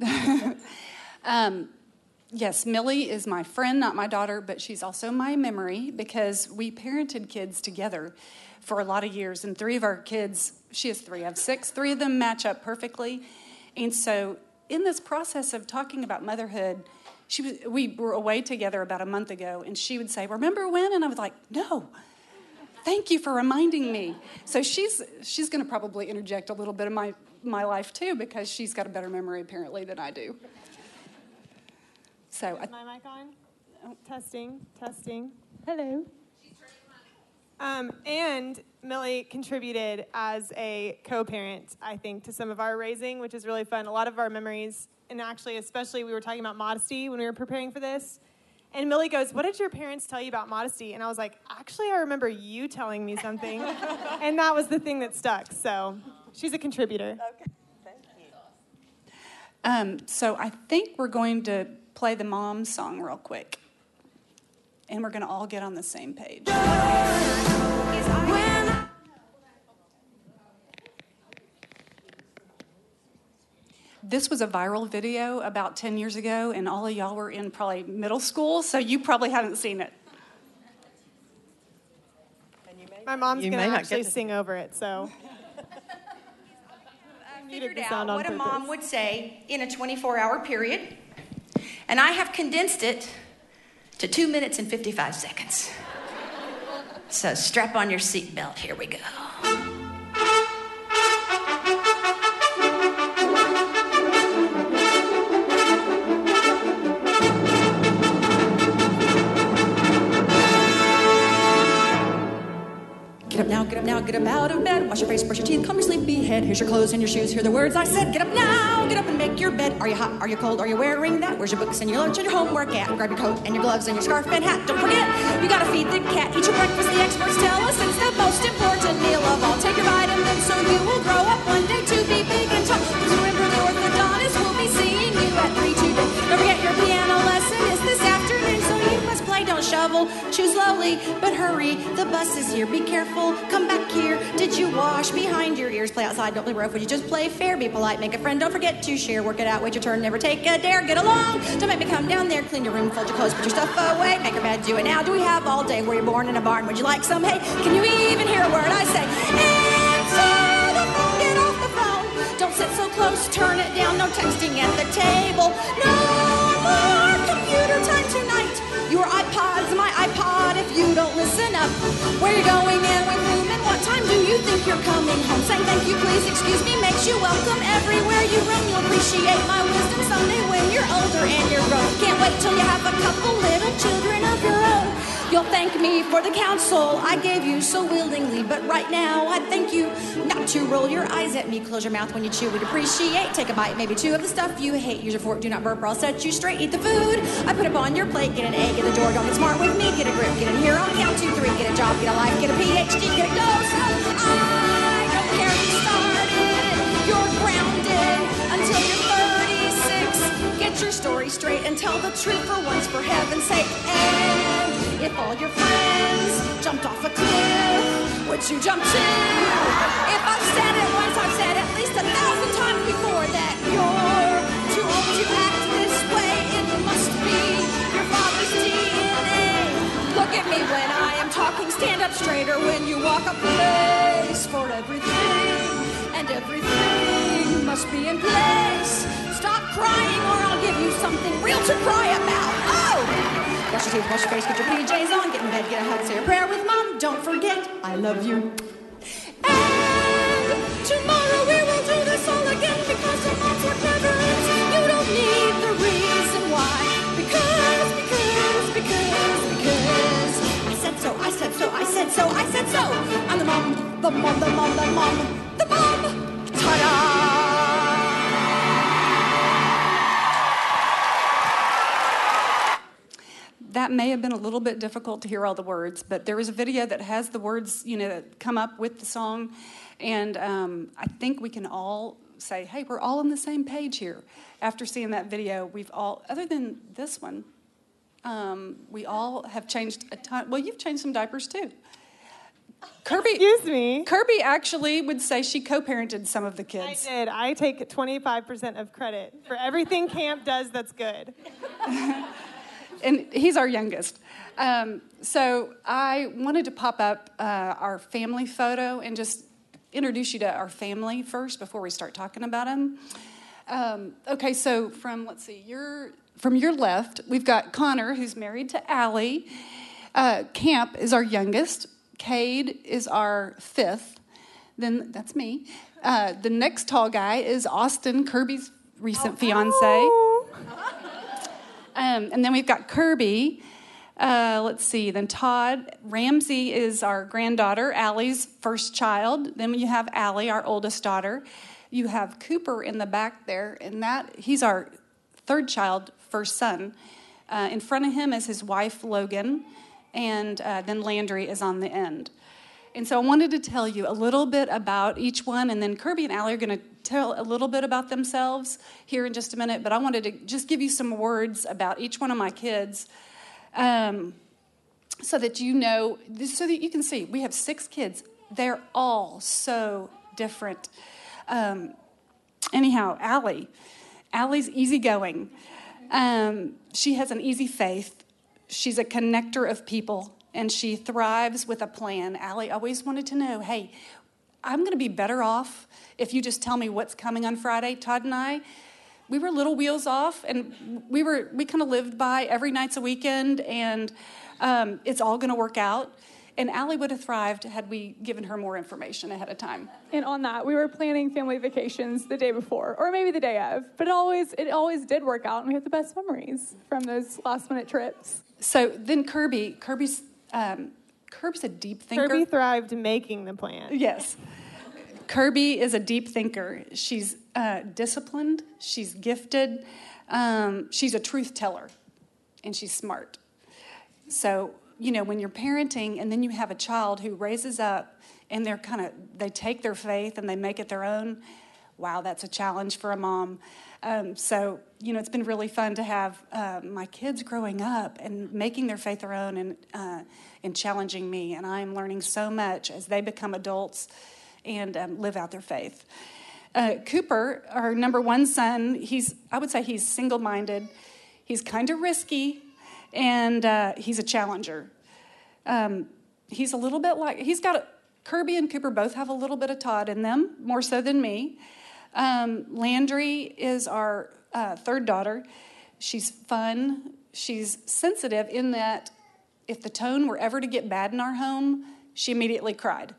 um, yes, Millie is my friend, not my daughter, but she's also my memory because we parented kids together for a lot of years. And three of our kids, she has three, I have six, three of them match up perfectly. And so, in this process of talking about motherhood, she was, we were away together about a month ago, and she would say, Remember when? And I was like, No. Thank you for reminding me. So she's she's going to probably interject a little bit of my my life too because she's got a better memory apparently than I do. So is my mic on? Oh. Testing, testing. Hello. Um, and Millie contributed as a co-parent, I think, to some of our raising, which is really fun. A lot of our memories, and actually, especially, we were talking about modesty when we were preparing for this. And Millie goes, What did your parents tell you about modesty? And I was like, Actually, I remember you telling me something. and that was the thing that stuck. So she's a contributor. Okay, thank you. Um, so I think we're going to play the mom song real quick. And we're going to all get on the same page. This was a viral video about 10 years ago, and all of y'all were in probably middle school, so you probably haven't seen it. My mom's going to actually sing over it, so. Figured out what purpose. a mom would say in a 24 hour period and I have condensed it to two minutes and 55 seconds. So strap on your seatbelt. Here we go. Get up now, get up now, get up out of bed. Wash your face, brush your teeth, comb your sleepy head. Here's your clothes and your shoes. Hear the words I said. Get up now, get up and make your bed. Are you hot? Are you cold? Are you wearing that? Where's your books and your lunch and your homework at? Grab your coat and your gloves and your scarf and hat. Don't forget, you gotta feed the cat. Eat your breakfast, the experts tell us it's the most important meal of all. Take your vitamins so you will grow up one day to be big and tall. Shovel. Choose slowly, but hurry. The bus is here. Be careful. Come back here. Did you wash behind your ears? Play outside. Don't play rough. Would you just play fair? Be polite. Make a friend. Don't forget to share. Work it out. Wait your turn. Never take a dare. Get along. Don't make me come down there. Clean your room. Fold your clothes. Put your stuff away. Make a bed. Do it now. Do we have all day? Were you born in a barn? Would you like some hay? Can you even hear a word I say? Answer the phone. Get off the phone. Don't sit so close. Turn it down. No texting at the table. Where you going and with whom and what time do you think you're coming home? Saying thank you, please, excuse me makes you welcome everywhere you roam. You'll appreciate my wisdom someday when you're older and you're grown. Can't wait till you have a couple little children of your own. You'll thank me for the counsel I gave you so willingly, but right now I thank you not to roll your eyes at me. Close your mouth when you chew. We'd appreciate. Take a bite, maybe two of the stuff you hate. Use your fork, do not burp, or I'll set you straight. Eat the food I put up on your plate. Get an A, get a door. Don't get smart with me. Get a grip, get in here on count two, three. Get a job, get a life, get a PhD, get a dose. I Your story straight and tell the truth for once, for heaven's sake. And if all your friends jumped off a cliff, would you jump too? If I've said it once, I've said at least a thousand times before that you're too old to act this way. It must be your father's DNA. Look at me when I am talking, stand up straighter when you walk a place for everything, and everything must be in place. Stop crying or I'll give you something real to cry about. Oh! Wash your teeth, wash your face, get your PJs on, get in bed, get a hug, say a prayer with mom. Don't forget, I love you. And tomorrow we will do this all again because the moms work never ends. You don't need the reason why. Because, because, because, because. I said so, I said so, I said so, I said so. I'm the mom, the mom, the mom, the mom, the mom. Ta-da! That may have been a little bit difficult to hear all the words, but there is a video that has the words, you know, that come up with the song, and um, I think we can all say, "Hey, we're all on the same page here." After seeing that video, we've all, other than this one, um, we all have changed a ton. Well, you've changed some diapers too. Kirby, Excuse me. Kirby actually would say she co-parented some of the kids. I did. I take 25% of credit for everything camp does that's good. and he's our youngest. Um, so I wanted to pop up uh, our family photo and just introduce you to our family first before we start talking about him. Um, okay, so from let's see, your from your left, we've got Connor, who's married to Ally. Uh, Camp is our youngest. Cade is our fifth. Then that's me. Uh, the next tall guy is Austin, Kirby's recent fiance. Oh. Um, and then we've got Kirby. Uh, let's see. Then Todd Ramsey is our granddaughter, Ally's first child. Then you have Ally, our oldest daughter. You have Cooper in the back there, and that he's our third child, first son. Uh, in front of him is his wife Logan, and uh, then Landry is on the end. And so I wanted to tell you a little bit about each one, and then Kirby and Ally are going to tell a little bit about themselves here in just a minute. But I wanted to just give you some words about each one of my kids, um, so that you know, so that you can see. We have six kids. They're all so different. Um, anyhow, Ally, Ally's easygoing. Um, she has an easy faith. She's a connector of people and she thrives with a plan. Ally always wanted to know hey, I'm going to be better off if you just tell me what's coming on Friday. Todd and I, we were little wheels off, and we were we kind of lived by every night's a weekend, and um, it's all going to work out. And Ally would have thrived had we given her more information ahead of time. And on that, we were planning family vacations the day before, or maybe the day of. But it always it always did work out, and we have the best memories from those last minute trips. So then Kirby, Kirby's um, Kirby's a deep thinker. Kirby thrived making the plan. Yes. Kirby is a deep thinker. She's uh, disciplined, she's gifted, um, she's a truth teller, and she's smart. So, you know, when you're parenting and then you have a child who raises up and they're kind of, they take their faith and they make it their own, wow, that's a challenge for a mom. Um, so, you know, it's been really fun to have uh, my kids growing up and making their faith their own and, uh, and challenging me. And I'm learning so much as they become adults and um, live out their faith. Uh, Cooper, our number one son, he's, I would say he's single minded. He's kind of risky and uh, he's a challenger. Um, he's a little bit like, he's got, a, Kirby and Cooper both have a little bit of Todd in them, more so than me. Um, Landry is our uh, third daughter. She's fun. She's sensitive in that if the tone were ever to get bad in our home, she immediately cried.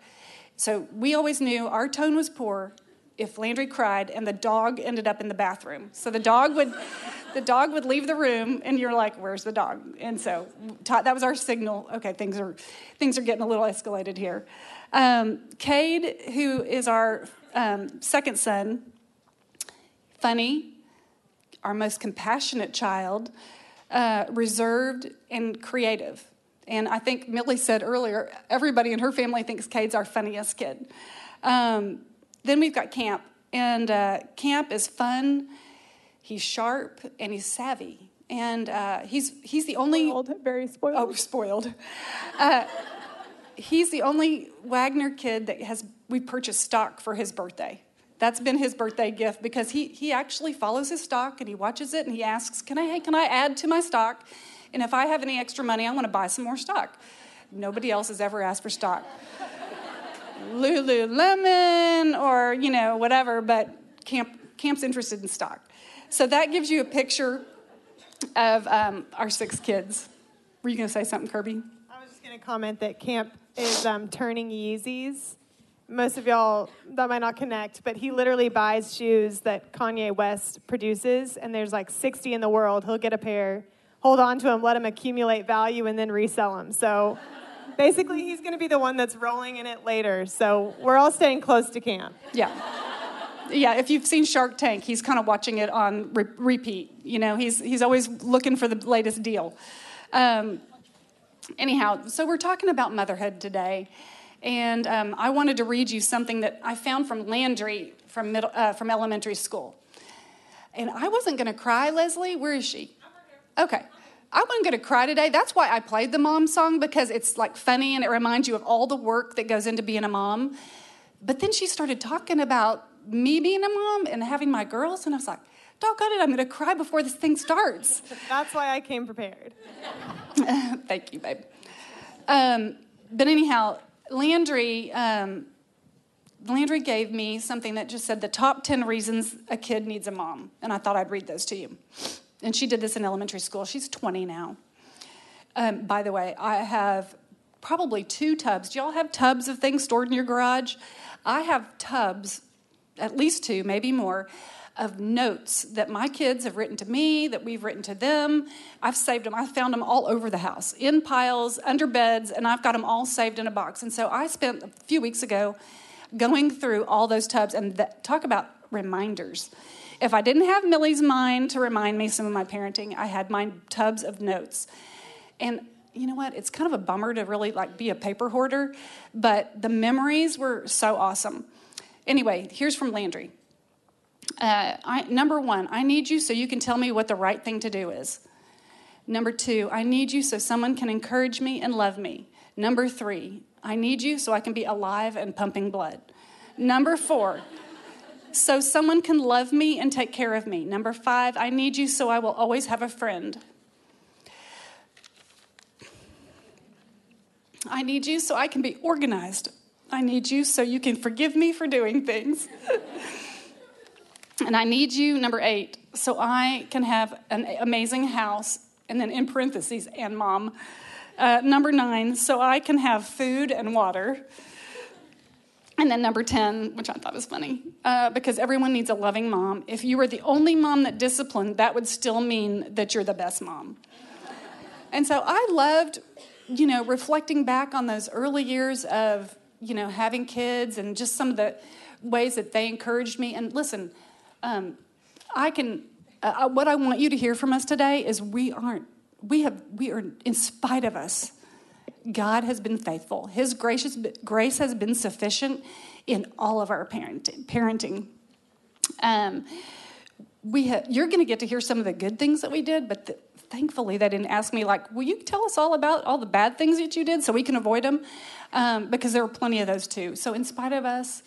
So we always knew our tone was poor if Landry cried and the dog ended up in the bathroom. So the dog would, the dog would leave the room, and you're like, "Where's the dog?" And so that was our signal. Okay, things are things are getting a little escalated here. Um, Cade, who is our um, second son, funny, our most compassionate child, uh, reserved and creative. And I think Millie said earlier, everybody in her family thinks Cade's our funniest kid. Um, then we've got Camp, and uh, Camp is fun. He's sharp and he's savvy, and uh, he's he's the only spoiled, very spoiled. Oh, spoiled. He's the only Wagner kid that has we purchased stock for his birthday. That's been his birthday gift because he he actually follows his stock and he watches it and he asks, "Can I can I add to my stock?" And if I have any extra money, I want to buy some more stock. Nobody else has ever asked for stock. Lululemon or, you know, whatever, but camp, camp's interested in stock. So that gives you a picture of um, our six kids. Were you going to say something, Kirby? Going to comment that camp is um, turning Yeezys. Most of y'all, that might not connect, but he literally buys shoes that Kanye West produces, and there's like 60 in the world. He'll get a pair, hold on to them, let them accumulate value, and then resell them. So basically, he's going to be the one that's rolling in it later. So we're all staying close to camp. Yeah. Yeah, if you've seen Shark Tank, he's kind of watching it on re- repeat. You know, he's, he's always looking for the latest deal. Um, anyhow, so we're talking about motherhood today. And um, I wanted to read you something that I found from Landry from, middle, uh, from elementary school. And I wasn't going to cry, Leslie. Where is she? Okay. I wasn't going to cry today. That's why I played the mom song because it's like funny and it reminds you of all the work that goes into being a mom. But then she started talking about me being a mom and having my girls, and I was like, doggone it, I'm going to cry before this thing starts. That's why I came prepared. Thank you, babe. Um, but anyhow, Landry, um, Landry gave me something that just said the top 10 reasons a kid needs a mom. And I thought I'd read those to you. And she did this in elementary school. She's 20 now. Um, by the way, I have probably two tubs. Do y'all have tubs of things stored in your garage? I have tubs, at least two, maybe more, of notes that my kids have written to me, that we've written to them. I've saved them. I found them all over the house, in piles, under beds, and I've got them all saved in a box. And so I spent a few weeks ago going through all those tubs and that, talk about reminders. If I didn't have Millie's mind to remind me some of my parenting, I had my tubs of notes. And you know what? It's kind of a bummer to really like be a paper hoarder, but the memories were so awesome. Anyway, here's from Landry. Uh, I, number one, I need you so you can tell me what the right thing to do is. Number two, I need you so someone can encourage me and love me. Number three, I need you so I can be alive and pumping blood. Number four, so someone can love me and take care of me. Number five, I need you so I will always have a friend. I need you so I can be organized. I need you so you can forgive me for doing things. and I need you, number eight, so I can have an amazing house, and then in parentheses, and mom. Uh, number nine, so I can have food and water. And then number 10, which I thought was funny, uh, because everyone needs a loving mom. If you were the only mom that disciplined, that would still mean that you're the best mom. and so I loved, you know, reflecting back on those early years of, you know, having kids and just some of the ways that they encouraged me. And listen, um, I can, uh, uh what I want you to hear from us today is we aren't, we have, we are, in spite of us, God has been faithful. His gracious, grace has been sufficient in all of our parenting. parenting. Um, we have, you're going to get to hear some of the good things that we did, but the, thankfully they didn't ask me like, "Will you tell us all about all the bad things that you did so we can avoid them?" Um, because there were plenty of those too. So in spite of us,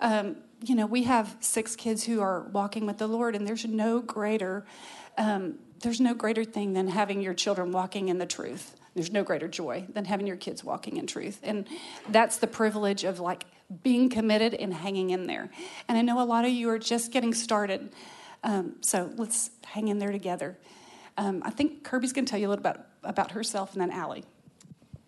um, you know, we have six kids who are walking with the Lord, and there's no greater, um, there's no greater thing than having your children walking in the truth. There's no greater joy than having your kids walking in truth. And that's the privilege of like being committed and hanging in there. And I know a lot of you are just getting started. Um, so let's hang in there together. Um, I think Kirby's going to tell you a little bit about, about herself and then Ally.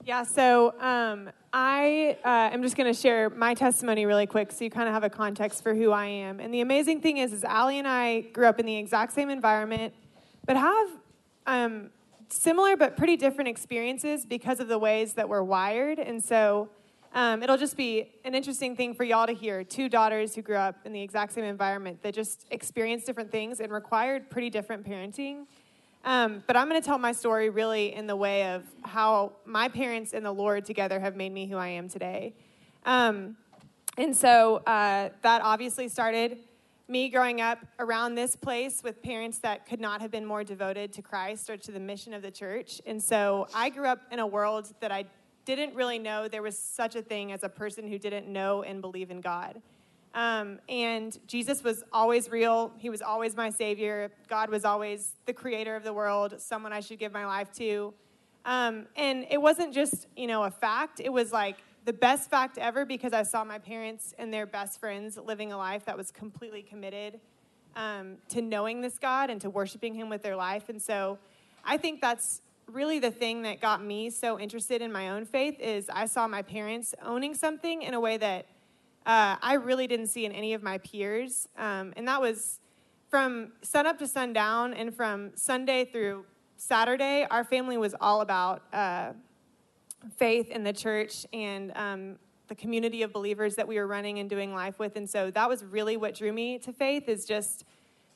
Yeah, so um, I uh, am just going to share my testimony really quick so you kind of have a context for who I am. And the amazing thing is, is Ally and I grew up in the exact same environment, but have um, similar but pretty different experiences because of the ways that we're wired. And so um, it'll just be an interesting thing for y'all to hear two daughters who grew up in the exact same environment that just experienced different things and required pretty different parenting. Um, but I'm going to tell my story really in the way of how my parents and the Lord together have made me who I am today. Um, and so uh, that obviously started me growing up around this place with parents that could not have been more devoted to Christ or to the mission of the church. And so I grew up in a world that I didn't really know there was such a thing as a person who didn't know and believe in God. Um, and Jesus was always real. He was always my Savior. God was always the creator of the world, someone I should give my life to. Um, and it wasn't just, you know, a fact. It was like the best fact ever because I saw my parents and their best friends living a life that was completely committed um, to knowing this God and to worshiping Him with their life. And so I think that's really the thing that got me so interested in my own faith is I saw my parents owning something in a way that uh, I really didn't see in any of my peers. Um, and that was from sun up to sundown and from Sunday through Saturday, our family was all about uh, faith in the church and um, the community of believers that we were running and doing life with. And so that was really what drew me to faith is just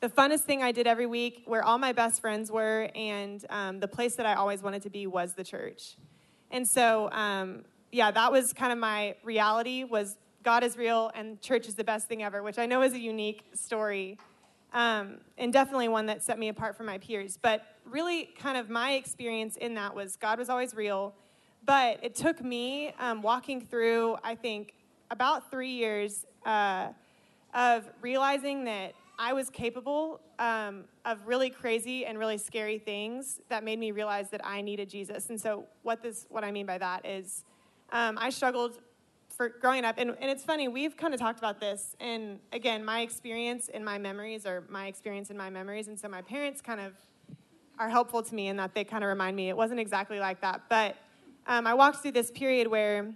the funnest thing I did every week, where all my best friends were, and um, the place that I always wanted to be was the church. And so, um, yeah, that was kind of my reality was God is real and church is the best thing ever, which I know is a unique story. um, and definitely one that set me apart from my peers. But really, kind of my experience in that was God was always real. But it took me um, walking through, I think, about three years uh, of realizing that I was capable um, of really crazy and really scary things that made me realize that I needed Jesus. And so, what this, what I mean by that is, um, I struggled for growing up, and, and it's funny. We've kind of talked about this, and again, my experience and my memories are my experience and my memories, and so my parents kind of are helpful to me in that they kind of remind me it wasn't exactly like that, but um, I walked through this period where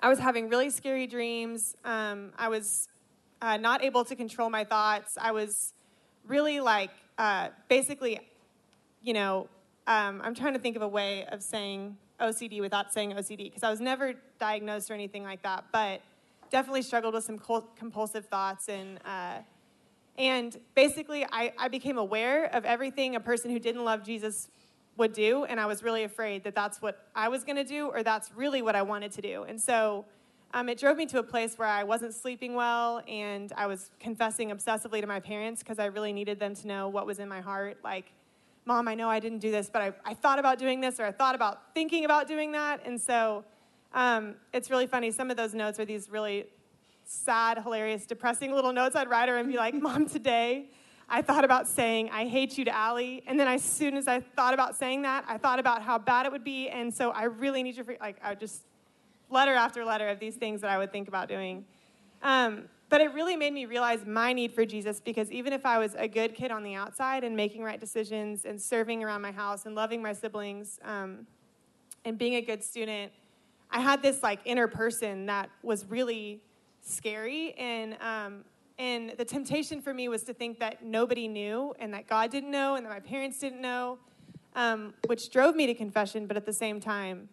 I was having really scary dreams. Um, I was uh, not able to control my thoughts. I was really like, uh, basically, you know, um, I'm trying to think of a way of saying OCD without saying OCD because I was never diagnosed or anything like that, but definitely struggled with some compulsive thoughts and. Uh, and basically, I, I became aware of everything a person who didn't love Jesus would do, and I was really afraid that that's what I was going to do or that's really what I wanted to do. And so um, it drove me to a place where I wasn't sleeping well and I was confessing obsessively to my parents because I really needed them to know what was in my heart. Like, Mom, I know I didn't do this, but I, I thought about doing this or I thought about thinking about doing that. And so um, it's really funny. Some of those notes are these really sad, hilarious, depressing little notes I'd write her and be like, Mom, today I thought about saying, I hate you to Ally. And then as soon as I thought about saying that, I thought about how bad it would be. And so I really need you for, like, I would just letter after letter of these things that I would think about doing. Um, but it really made me realize my need for Jesus because even if I was a good kid on the outside and making right decisions and serving around my house and loving my siblings um, and being a good student, I had this like inner person that was really scary and um, and the temptation for me was to think that nobody knew and that God didn't know and that my parents didn't know, um, which drove me to confession. But at the same time,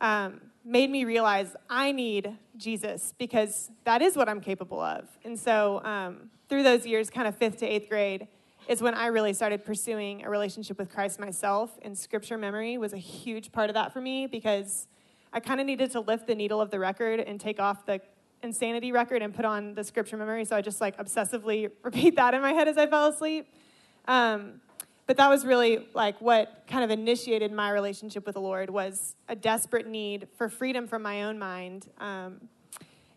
um, made me realize I need Jesus because that is what I'm capable of. And so, um, through those years, kind of fifth to eighth grade, is when I really started pursuing a relationship with Christ myself. And scripture memory was a huge part of that for me because I kind of needed to lift the needle of the record and take off the insanity record and put on the scripture memory. So I just like obsessively repeat that in my head as I fell asleep. Um, but that was really like what kind of initiated my relationship with the Lord was a desperate need for freedom from my own mind. Um,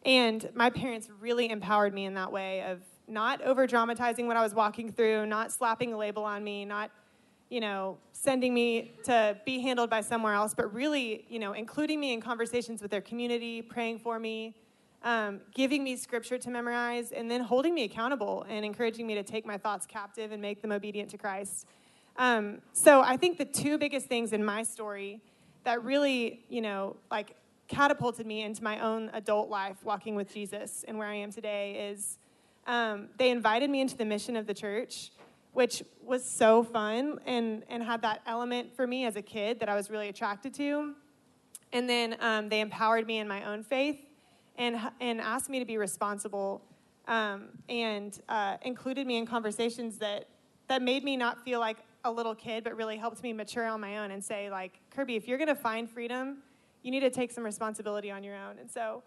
and my parents really empowered me in that way of not over dramatizing what I was walking through, not slapping a label on me, not you know, sending me to be handled by somewhere else, but really, you know, including me in conversations with their community, praying for me, um, giving me scripture to memorize, and then holding me accountable and encouraging me to take my thoughts captive and make them obedient to Christ. Um, so I think the two biggest things in my story that really, you know, like catapulted me into my own adult life walking with Jesus and where I am today is um, they invited me into the mission of the church, which was so fun and, and had that element for me as a kid that I was really attracted to. And then um, they empowered me in my own faith and, and asked me to be responsible um, and uh, included me in conversations that, that made me not feel like a little kid, but really helped me mature on my own and say, like, Kirby, if you're going to find freedom, you need to take some responsibility on your own. And so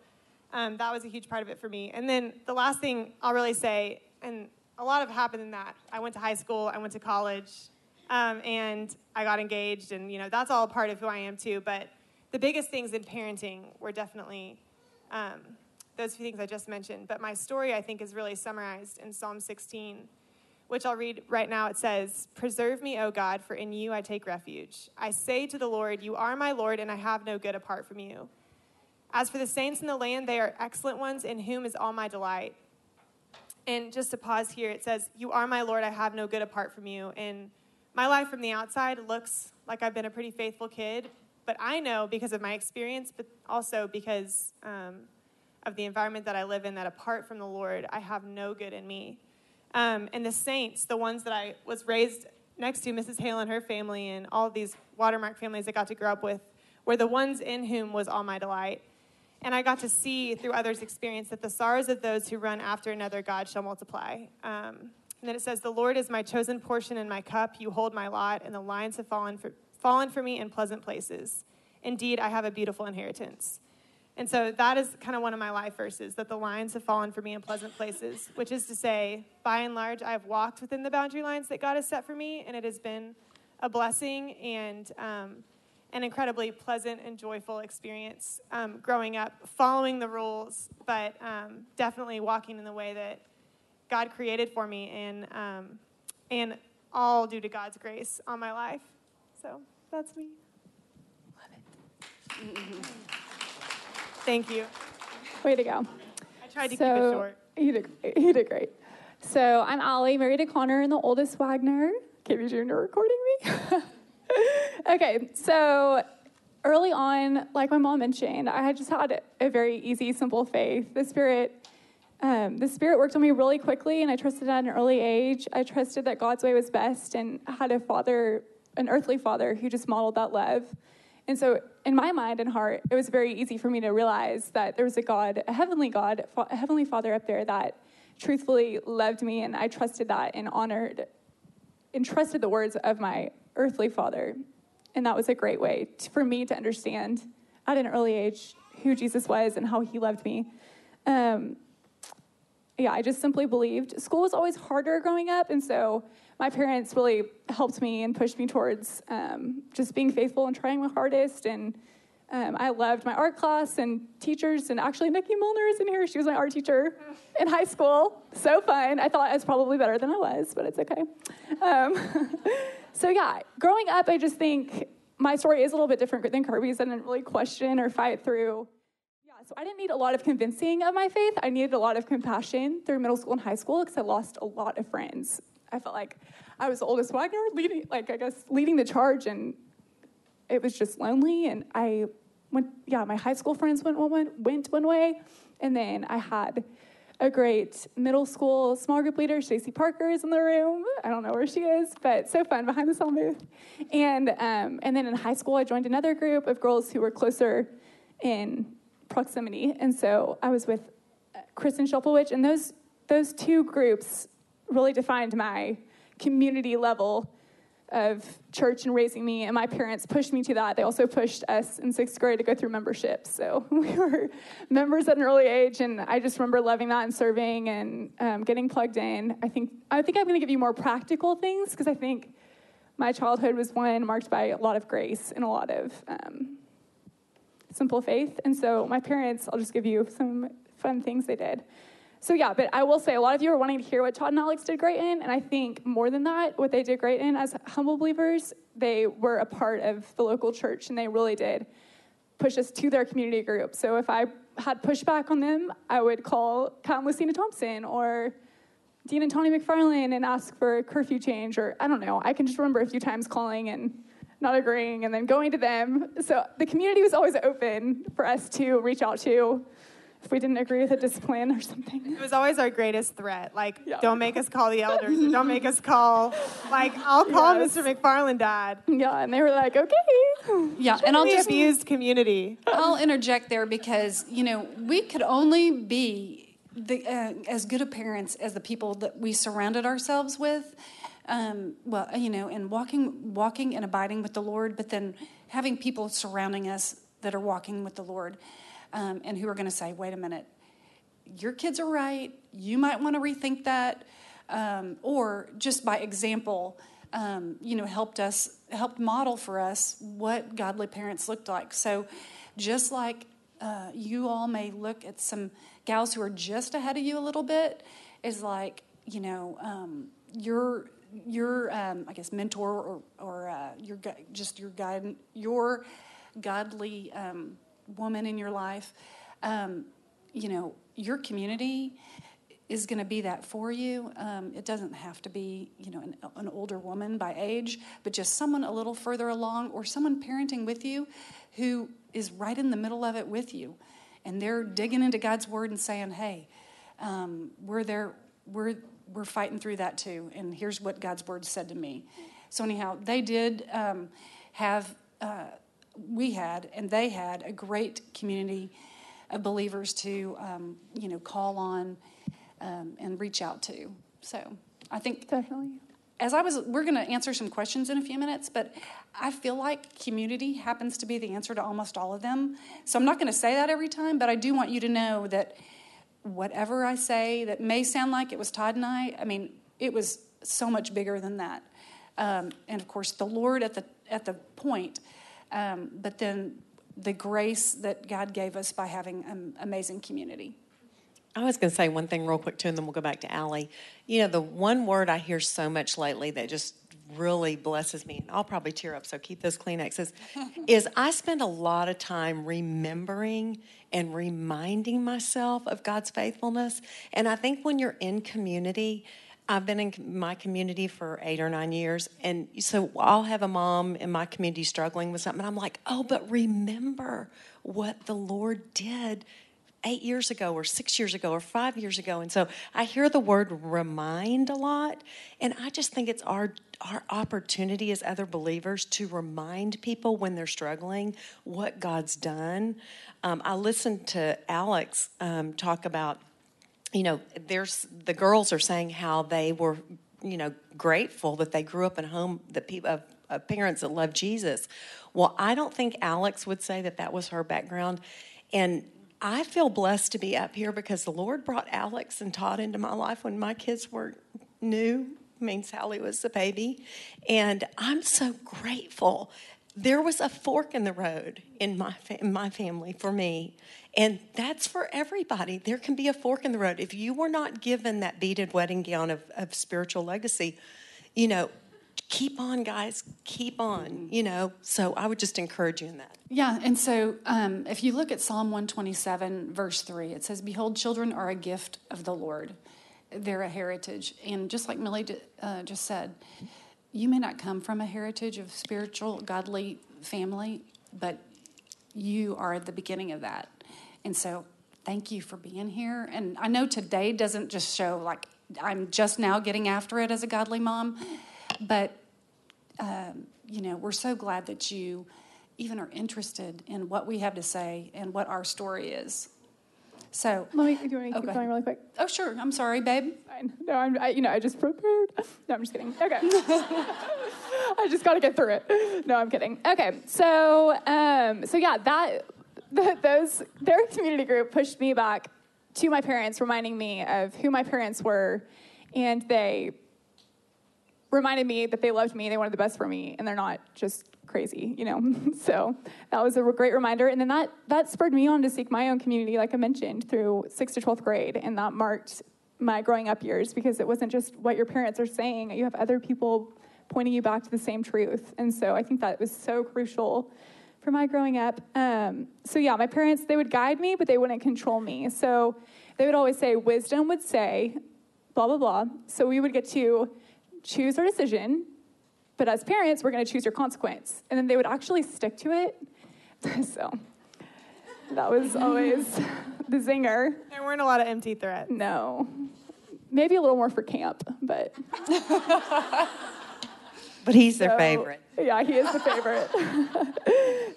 um, that was a huge part of it for me. And then the last thing I'll really say, and a lot of happened in that. I went to high school, I went to college, um, and I got engaged, and you know that's all part of who I am too. But the biggest things in parenting were definitely um, those few things I just mentioned. But my story, I think, is really summarized in Psalm 16 which I'll read right now. It says, Preserve me, O God, for in you I take refuge. I say to the Lord, You are my Lord, and I have no good apart from you. As for the saints in the land, they are excellent ones, in whom is all my delight. And just to pause here, it says, You are my Lord, I have no good apart from you. And my life from the outside looks like I've been a pretty faithful kid, but I know because of my experience, but also because um, of the environment that I live in, that apart from the Lord, I have no good in me. Um, and the saints, the ones that I was raised next to, Mrs. Hale and her family, and all these watermark families I got to grow up with, were the ones in whom was all my delight. And I got to see through others' experience that the sorrows of those who run after another God shall multiply. Um, and then it says, The Lord is my chosen portion and my cup. You hold my lot, and the lines have fallen for, fallen for me in pleasant places. Indeed, I have a beautiful inheritance. And so that is kind of one of my life verses that the lines have fallen for me in pleasant places, which is to say, by and large, I have walked within the boundary lines that God has set for me, and it has been a blessing and um, an incredibly pleasant and joyful experience um, growing up, following the rules, but um, definitely walking in the way that God created for me, and um, and all due to God's grace on my life. So that's me. Love it. Thank you. Way to go. I tried to so, keep it short. You did, you did great. So I'm Ally, married to Connor, and the oldest Wagner. KB Jr. recording me. okay, so early on, like my mom mentioned, I had just had a very easy, simple faith. The Spirit, um, the Spirit worked on me really quickly, and I trusted at an early age. I trusted that God's way was best, and had a father, an earthly father, who just modeled that love. And so, in my mind and heart, it was very easy for me to realize that there was a God, a heavenly God, a heavenly Father up there that truthfully loved me, and I trusted that and honored and trusted the words of my earthly father. And that was a great way to, for me to understand at an early age who Jesus was and how he loved me. Um, yeah, I just simply believed. School was always harder growing up, and so my parents really helped me and pushed me towards um, just being faithful and trying my hardest. And um, I loved my art class and teachers, and actually Nikki Mulner is in here. She was my art teacher in high school. So fun. I thought I was probably better than I was, but it's okay. Um, so yeah, growing up, I just think my story is a little bit different than Kirby's. I didn't really question or fight through. Yeah, so I didn't need a lot of convincing of my faith. I needed a lot of compassion through middle school and high school because I lost a lot of friends. I felt like I was the oldest Wagner, leading, like I guess, leading the charge, and it was just lonely. And I went, yeah, my high school friends went one, went one way, and then I had a great middle school small group leader, Stacey Parker, is in the room. I don't know where she is, but so fun behind the sound booth. And um, and then in high school, I joined another group of girls who were closer in proximity, and so I was with uh, Kristen Shopelwich, and those those two groups really defined my community level of church and raising me, and my parents pushed me to that. They also pushed us in sixth grade to go through membership. So we were members at an early age, and I just remember loving that and serving and um, getting plugged in. I think I think I'm going to give you more practical things because I think my childhood was one marked by a lot of grace and a lot of um, simple faith. And so my parents, I'll just give you some fun things they did. So yeah, but I will say a lot of you are wanting to hear what Todd and Alex did great in, and I think more than that, what they did great in as humble believers, they were a part of the local church, and they really did push us to their community group. So if I had pushback on them, I would call and Lucina Thompson or Dean and Tony McFarland and ask for a curfew change, or I don't know. I can just remember a few times calling and not agreeing, and then going to them. So the community was always open for us to reach out to if we didn't agree with a discipline or something. It was always our greatest threat. Like, yeah. don't make us call the elders, or don't make us call. Like, I'll call yes. Mr. McFarland dad. Yeah, and they were like, okay. Yeah, and I'll just abused community. I'll interject there because you know we could only be the, uh, as good of parents as the people that we surrounded ourselves with. Um, well, you know, and walking, walking and abiding with the Lord, but then having people surrounding us that are walking with the Lord um, and who are going to say, wait a minute, your kids are right. You might want to rethink that. Um, or just by example, um, you know, helped us, helped model for us what godly parents looked like. So just like uh, you all may look at some gals who are just ahead of you a little bit, is like, you know, um, your your um, I guess mentor or or uh, your just your guide your godly um, woman in your life, um, you know, your community is going to be that for you. Um, it doesn't have to be, you know, an, an, older woman by age, but just someone a little further along or someone parenting with you who is right in the middle of it with you. And they're digging into God's word and saying, hey, um, we're there, we're, we're fighting through that too. And here's what God's word said to me. So, anyhow, they did um, have. Uh, we had and they had a great community of believers to um, you know call on um, and reach out to. So I think definitely as I was, we're going to answer some questions in a few minutes, but I feel like community happens to be the answer to almost all of them. So I'm not going to say that every time, but I do want you to know that whatever I say that may sound like it was Todd and I, I mean, it was so much bigger than that. Um, and of course, the Lord at the at the point, um, but then the grace that God gave us by having an amazing community. I was going to say one thing real quick too, and then we'll go back to Ally. You know, the one word I hear so much lately that just really blesses me, and I'll probably tear up, so keep those Kleenexes, is I spend a lot of time remembering and reminding myself of God's faithfulness. And I think when you're in community, I've been in my community for eight or nine years. And so I'll have a mom in my community struggling with something. And I'm like, oh, but remember what the Lord did eight years ago or six years ago or five years ago. And so I hear the word remind a lot. And I just think it's our, our opportunity as other believers to remind people when they're struggling what God's done. Um, I listened to Alex um, talk about, you know, there's the girls are saying how they were, you know, grateful that they grew up in a home that people, of, parents that love Jesus. Well, I don't think Alex would say that that was her background. And I feel blessed to be up here because the Lord brought Alex and Todd into my life when my kids were new. I mean, Sally was a baby. And I'm so grateful. There was a fork in the road in my, in my family for me. And that's for everybody. There can be a fork in the road. If you were not given that beaded wedding gown of, of spiritual legacy, you know, keep on, guys, keep on, you know. So I would just encourage you in that. Yeah, and so um, if you look at Psalm 127, verse 3, it says, Behold, children are a gift of the Lord, they're a heritage. And just like Millie uh, just said, you may not come from a heritage of spiritual, godly family, but you are at the beginning of that. And so thank you for being here. And I know today doesn't just show like I'm just now getting after it as a godly mom, but um, you know, we're so glad that you even are interested in what we have to say and what our story is. So, let me, do you want me to keep okay. going really quick? Oh, sure. I'm sorry, babe. Fine. No, I'm, I, you know, I just prepared. No, I'm just kidding. Okay. I just got to get through it. No, I'm kidding. Okay. So, um, so yeah, that, the, those, their community group pushed me back to my parents, reminding me of who my parents were, and they reminded me that they loved me, they wanted the best for me, and they're not just crazy, you know. so that was a great reminder. And then that that spurred me on to seek my own community, like I mentioned, through sixth to twelfth grade, and that marked my growing up years because it wasn't just what your parents are saying; you have other people pointing you back to the same truth. And so I think that was so crucial for my growing up. Um, so yeah, my parents they would guide me, but they wouldn't control me. So they would always say, "Wisdom would say." Blah blah blah. So we would get to choose our decision, but as parents, we're going to choose your consequence. And then they would actually stick to it. so that was always the zinger. There weren't a lot of empty threats. No. Maybe a little more for camp, but. but he's their so, favorite. Yeah, he is the favorite.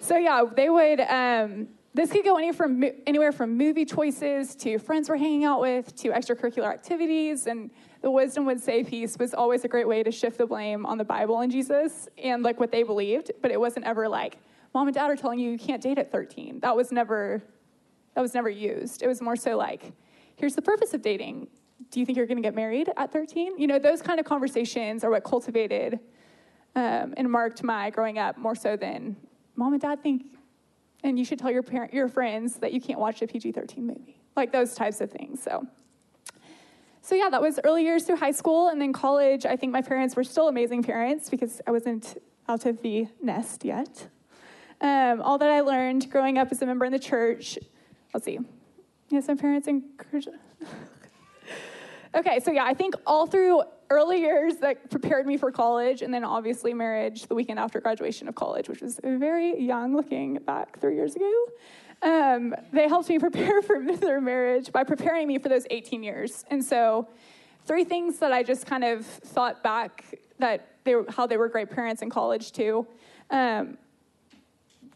so, yeah, they would. Um, this could go any from, anywhere from movie choices to friends we're hanging out with to extracurricular activities and the wisdom would say piece was always a great way to shift the blame on the Bible and Jesus and like what they believed, but it wasn't ever like, mom and dad are telling you you can't date at 13. That was never that was never used. It was more so like, here's the purpose of dating. Do you think you're going to get married at 13? You know, those kind of conversations are what cultivated um, and marked my growing up more so than mom and dad think, and you should tell your parent, your friends that you can't watch a PG-13 movie, like those types of things. So so yeah, that was early years through high school and then college. I think my parents were still amazing parents because I wasn't out of the nest yet. Um, all that I learned growing up as a member in the church. Let's see. Yes, my parents encouraged. okay, so yeah, I think all through early years that prepared me for college, and then obviously marriage the weekend after graduation of college, which was very young looking back three years ago. Um, they helped me prepare for their marriage by preparing me for those 18 years. And so, three things that I just kind of thought back that they how they were great parents in college too. Um,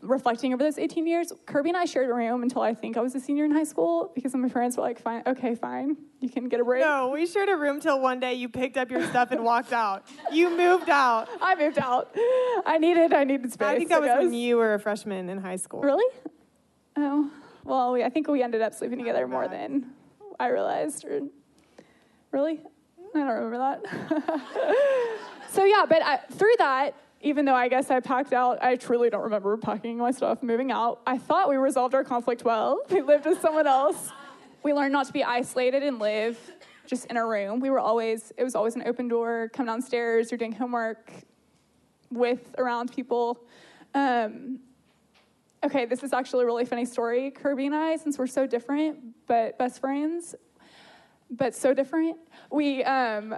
reflecting over those 18 years, Kirby and I shared a room until I think I was a senior in high school because my parents were like, fine, okay, fine, you can get a break. No, we shared a room till one day you picked up your stuff and walked out. You moved out. I moved out. I needed, I needed space. I think that was when you were a freshman in high school. Really? Oh, well, we, I think we ended up sleeping together more than I realized. Or, really? I don't remember that. so yeah, but I, through that, even though I guess I packed out, I truly don't remember packing my stuff, moving out. I thought we resolved our conflict well. We lived with someone else. We learned not to be isolated and live just in a room. We were always, it was always an open door. Come downstairs, you're doing homework with, around people. Um, Okay, this is actually a really funny story. Kirby and I, since we're so different, but best friends, but so different, we, um,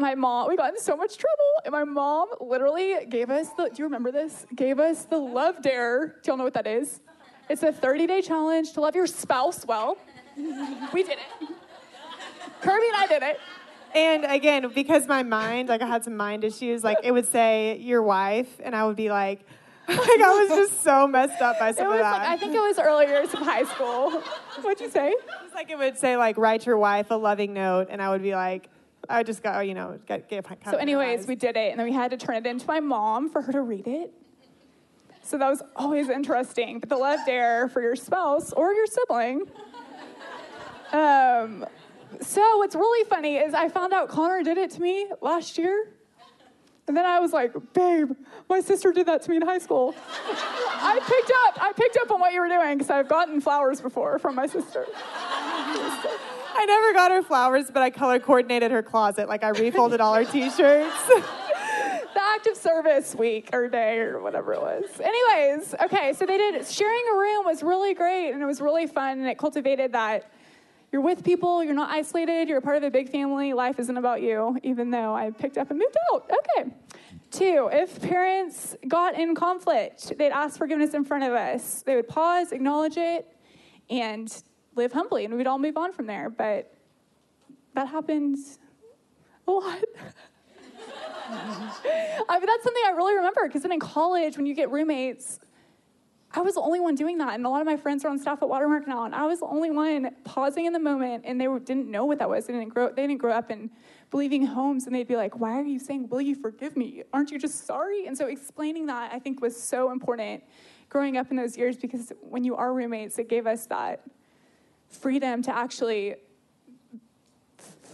my mom, we got in so much trouble, and my mom literally gave us the, do you remember this? Gave us the love dare. Do y'all know what that is? It's a 30 day challenge to love your spouse well. we did it. Kirby and I did it. And again, because my mind, like I had some mind issues, like it would say your wife, and I would be like, like I was just so messed up by some It was of like. I think it was earlier years of high school. What'd you say? It's like it would say like write your wife a loving note, and I would be like, I just got you know get get. kind So, anyways, we did it, and then we had to turn it into my mom for her to read it. So that was always interesting. But the love dare for your spouse or your sibling. Um, so what's really funny is I found out Connor did it to me last year. And then I was like, babe, my sister did that to me in high school. I picked up, I picked up on what you were doing because I've gotten flowers before from my sister. I never got her flowers, but I color coordinated her closet. Like I refolded all her T-shirts. the active service week or day or whatever it was. Anyways, okay, so they did sharing a room was really great and it was really fun and it cultivated that you're with people, you're not isolated, you're a part of a big family, life isn't about you, even though I picked up and moved out. Okay. Two, if parents got in conflict, they'd ask forgiveness in front of us. They would pause, acknowledge it, and live humbly, and we'd all move on from there. But that happens a lot. I mean, that's something I really remember because then in college, when you get roommates, I was the only one doing that. And a lot of my friends are on staff at Watermark now, and I was the only one pausing in the moment, and they didn't know what that was. They didn't, grow, they didn't grow up in believing homes, and they'd be like, Why are you saying, Will you forgive me? Aren't you just sorry? And so explaining that, I think, was so important growing up in those years because when you are roommates, it gave us that freedom to actually f-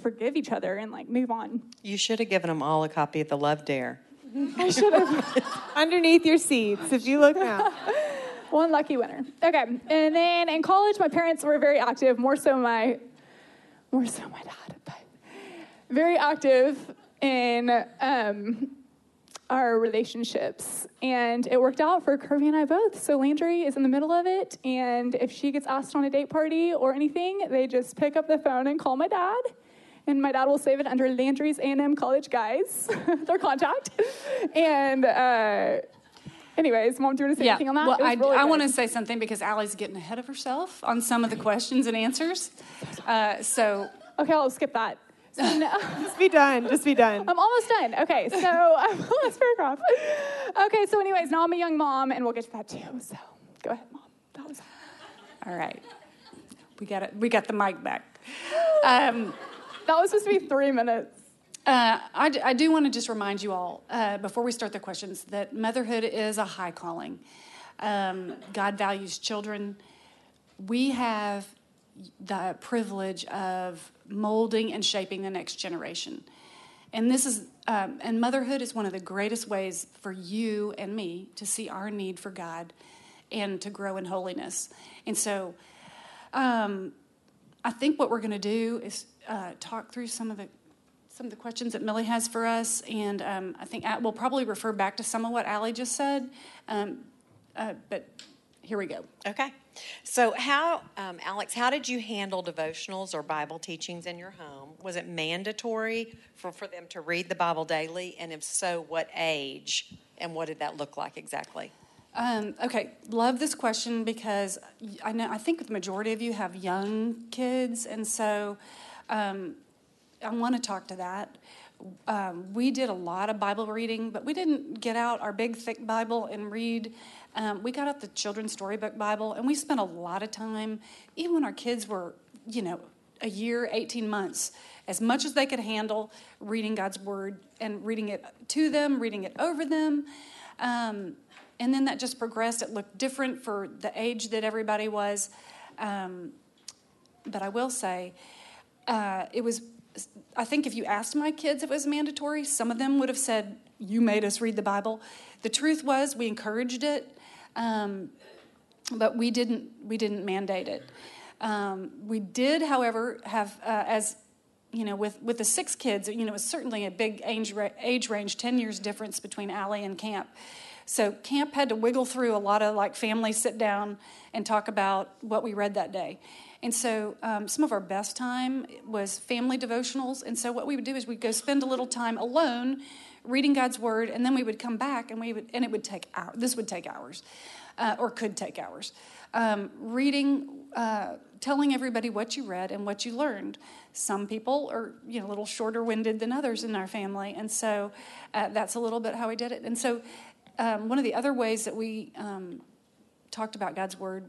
forgive each other and like move on. You should have given them all a copy of the Love Dare. I should have. Underneath your seats, if you look now. One lucky winner. Okay, and then in college, my parents were very active. More so my, more so my dad, but very active in um, our relationships, and it worked out for Kirby and I both. So Landry is in the middle of it, and if she gets asked on a date party or anything, they just pick up the phone and call my dad. And my dad will save it under Landry's A&M College Guys, their contact. And uh, anyways, mom, do you want to say anything on that? Well, I, really I want to say something because Ally's getting ahead of herself on some of the questions and answers. Uh, so Okay, I'll skip that. So no, Just be done. Just be done. I'm almost done. Okay, so I'm last paragraph. Okay, so anyways, now I'm a young mom, and we'll get to that too. So go ahead, mom. That was. all right, we got it. We got the mic back. Um, That was supposed to be three minutes. Uh, I, d- I do want to just remind you all, uh, before we start the questions, that motherhood is a high calling. Um, God values children. We have the privilege of molding and shaping the next generation. And this is, um, and motherhood is one of the greatest ways for you and me to see our need for God and to grow in holiness. And so, um, I think what we're going to do is uh, talk through some of the some of the questions that Millie has for us, and um, I think we'll probably refer back to some of what Ally just said. Um, uh, but here we go. Okay. So, how, um, Alex, how did you handle devotionals or Bible teachings in your home? Was it mandatory for, for them to read the Bible daily? And if so, what age? And what did that look like exactly? Um, okay, love this question because I know I think the majority of you have young kids, and so um, I want to talk to that. um, we did a lot of Bible reading, but we didn't get out our big, thick Bible and read. Um, we got out the children's storybook Bible, and we spent a lot of time, even when our kids were, you know, a year, 18 months, as much as they could handle, reading God's Word and reading it to them, reading it over them. Um, and then that just progressed. It looked different for the age that everybody was. Um, but I will say, uh, it was, I think if you asked my kids if it was mandatory, some of them would have said, You made us read the Bible. The truth was, we encouraged it, um, but we didn't, we didn't mandate it. Um, we did, however, have, uh, as you know, with, with the six kids, you know, it's certainly a big age, age range, 10 years difference between Ally and Camp. So Camp had to wiggle through a lot of like family sit down and talk about what we read that day. And so um, some of our best time was family devotionals. And so what we would do is we'd go spend a little time alone reading God's word, and then we would come back and we would, and it would take hours. This would take hours, uh, or could take hours. Um, reading, uh, telling everybody what you read and what you learned. Some people are, you know, a little shorter winded than others in our family, and so uh, that's a little bit how we did it. And so um, one of the other ways that we um, talked about God's word,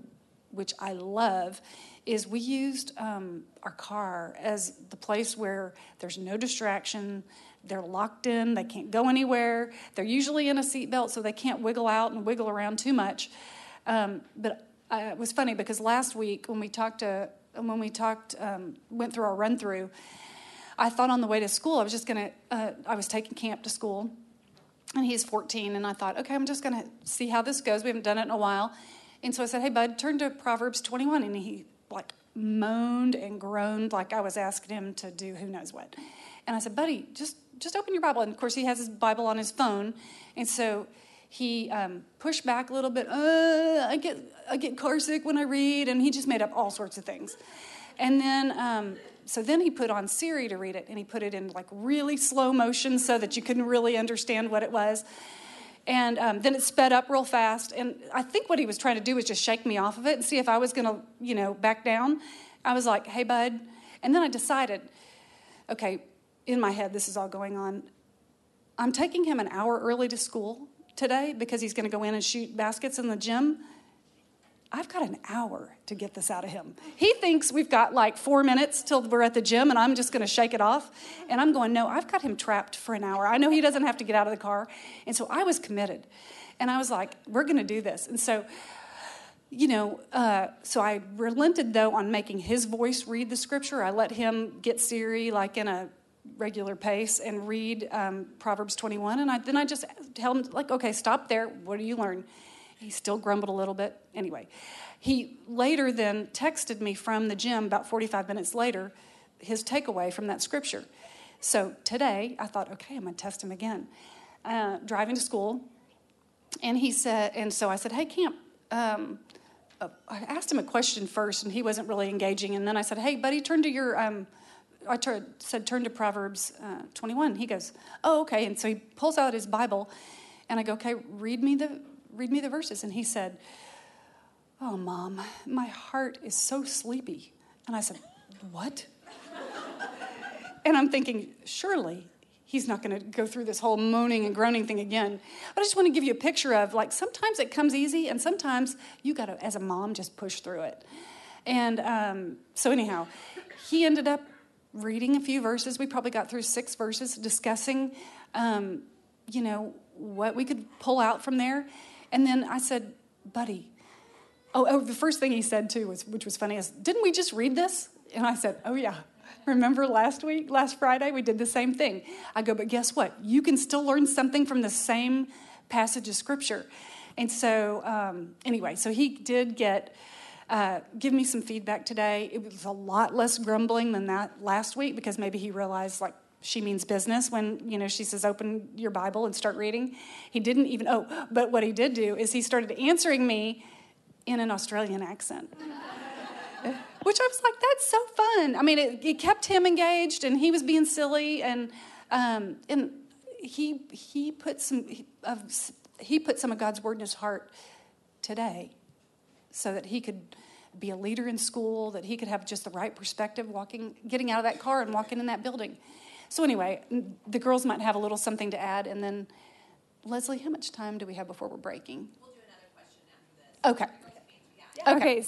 which I love, is we used um, our car as the place where there's no distraction. They're locked in, they can't go anywhere. They're usually in a seatbelt, so they can't wiggle out and wiggle around too much. Um, but uh, it was funny because last week when we talked to when we talked um, went through our run through, I thought on the way to school I was just gonna uh, I was taking Camp to school and he's 14 and i thought okay i'm just to see how this goes we haven't done it in a while and so i said hey bud turn to proverbs 21 and he like moaned and groaned like i was asking him to do who knows what and i said buddy just just open your bible and of course he has his bible on his phone and so he um, pushed back a little bit uh, i get i get car sick when i read and he just made up all sorts of things and then um, so then he put on Siri to read it, and he put it in like really slow motion so that you couldn't really understand what it was. And um, then it sped up real fast. And I think what he was trying to do was just shake me off of it and see if I was going to, you know, back down. I was like, hey, bud. And then I decided, okay, in my head, this is all going on. I'm taking him an hour early to school today because he's going to go in and shoot baskets in the gym. I've got an hour to get this out of him. He thinks we've got like four minutes till we're at the gym and I'm just going to shake it off. And I'm going, no, I've got him trapped for an hour. I know he doesn't have to get out of the car. And so I was committed. And I was like, we're going to do this. And so, you know, uh, so I relented though on making his voice read the scripture. I let him get Siri like in a regular pace and read um, Proverbs 21. And I, then I just tell him, like, okay, stop there. What do you learn? He still grumbled a little bit. Anyway, he later then texted me from the gym about 45 minutes later his takeaway from that scripture. So today I thought, okay, I'm going to test him again. Uh, driving to school, and he said, and so I said, hey, Camp, um, uh, I asked him a question first, and he wasn't really engaging. And then I said, hey, buddy, turn to your, um, I t- said, turn to Proverbs uh, 21. He goes, oh, okay. And so he pulls out his Bible, and I go, okay, read me the read me the verses. And he said, Oh, mom, my heart is so sleepy. And I said, What? and I'm thinking, Surely he's not going to go through this whole moaning and groaning thing again. But I just want to give you a picture of like sometimes it comes easy, and sometimes you got to, as a mom, just push through it. And um, so, anyhow, he ended up reading a few verses. We probably got through six verses discussing, um, you know, what we could pull out from there. And then I said, buddy, oh, oh, the first thing he said too, was, which was funny, is, didn't we just read this? And I said, oh, yeah. Remember last week, last Friday, we did the same thing. I go, but guess what? You can still learn something from the same passage of scripture. And so, um, anyway, so he did get. Uh, give me some feedback today. It was a lot less grumbling than that last week because maybe he realized, like, she means business when you know she says open your bible and start reading. He didn't even oh but what he did do is he started answering me in an australian accent. Which i was like that's so fun. I mean it, it kept him engaged and he was being silly and um, and he he put some he, of, he put some of god's word in his heart today so that he could be a leader in school that he could have just the right perspective walking getting out of that car and walking in that building So anyway, the girls might have a little something to add, and then Leslie, how much time do we have before we're breaking? We'll do another question after this. Okay. Okay.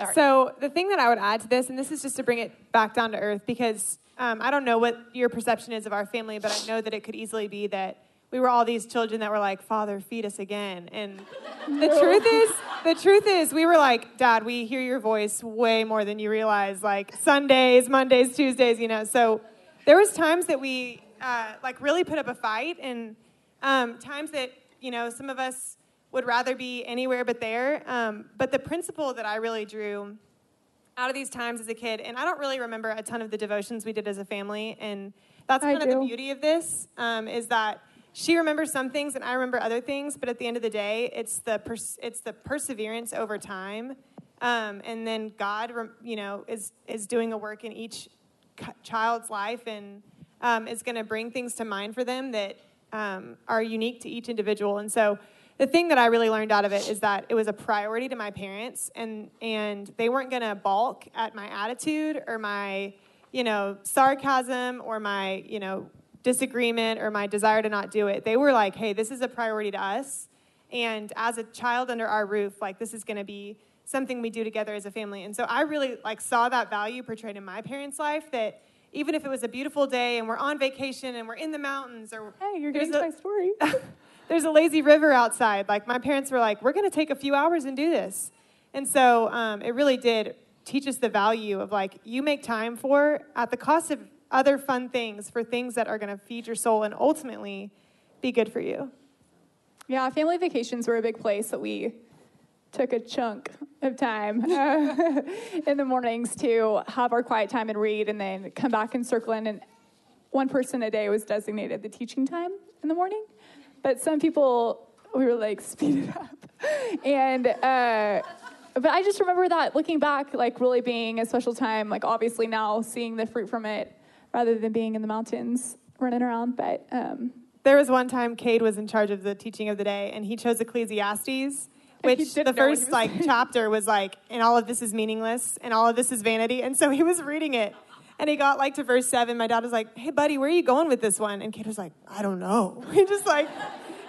okay. So the thing that I would add to this, and this is just to bring it back down to earth, because um, I don't know what your perception is of our family, but I know that it could easily be that we were all these children that were like, Father, feed us again. And the truth is, the truth is, we were like, Dad, we hear your voice way more than you realize. Like Sundays, Mondays, Tuesdays, you know. So there was times that we uh, like really put up a fight, and um, times that you know some of us would rather be anywhere but there. Um, but the principle that I really drew out of these times as a kid, and I don't really remember a ton of the devotions we did as a family, and that's kind I of do. the beauty of this um, is that she remembers some things and I remember other things, but at the end of the day, it's the pers- it's the perseverance over time, um, and then God, you know, is is doing a work in each child's life and um, is going to bring things to mind for them that um, are unique to each individual. And so, the thing that I really learned out of it is that it was a priority to my parents, and and they weren't going to balk at my attitude or my you know sarcasm or my you know disagreement or my desire to not do it. They were like, hey, this is a priority to us. And as a child under our roof, like this is going to be something we do together as a family. And so I really like saw that value portrayed in my parents' life that even if it was a beautiful day and we're on vacation and we're in the mountains or hey, you're getting a, my story. there's a lazy river outside. Like my parents were like, we're going to take a few hours and do this. And so um, it really did teach us the value of like you make time for at the cost of other fun things for things that are going to feed your soul and ultimately be good for you. Yeah, family vacations were a big place that we took a chunk of time uh, in the mornings to have our quiet time and read and then come back and circle in. And one person a day was designated the teaching time in the morning. But some people, we were like, speed it up. and, uh, but I just remember that looking back, like really being a special time, like obviously now seeing the fruit from it rather than being in the mountains running around. But um, there was one time Cade was in charge of the teaching of the day, and he chose Ecclesiastes, which the first like chapter was like, and all of this is meaningless, and all of this is vanity. And so he was reading it, and he got like to verse seven. My dad was like, "Hey, buddy, where are you going with this one?" And Cade was like, "I don't know." He just like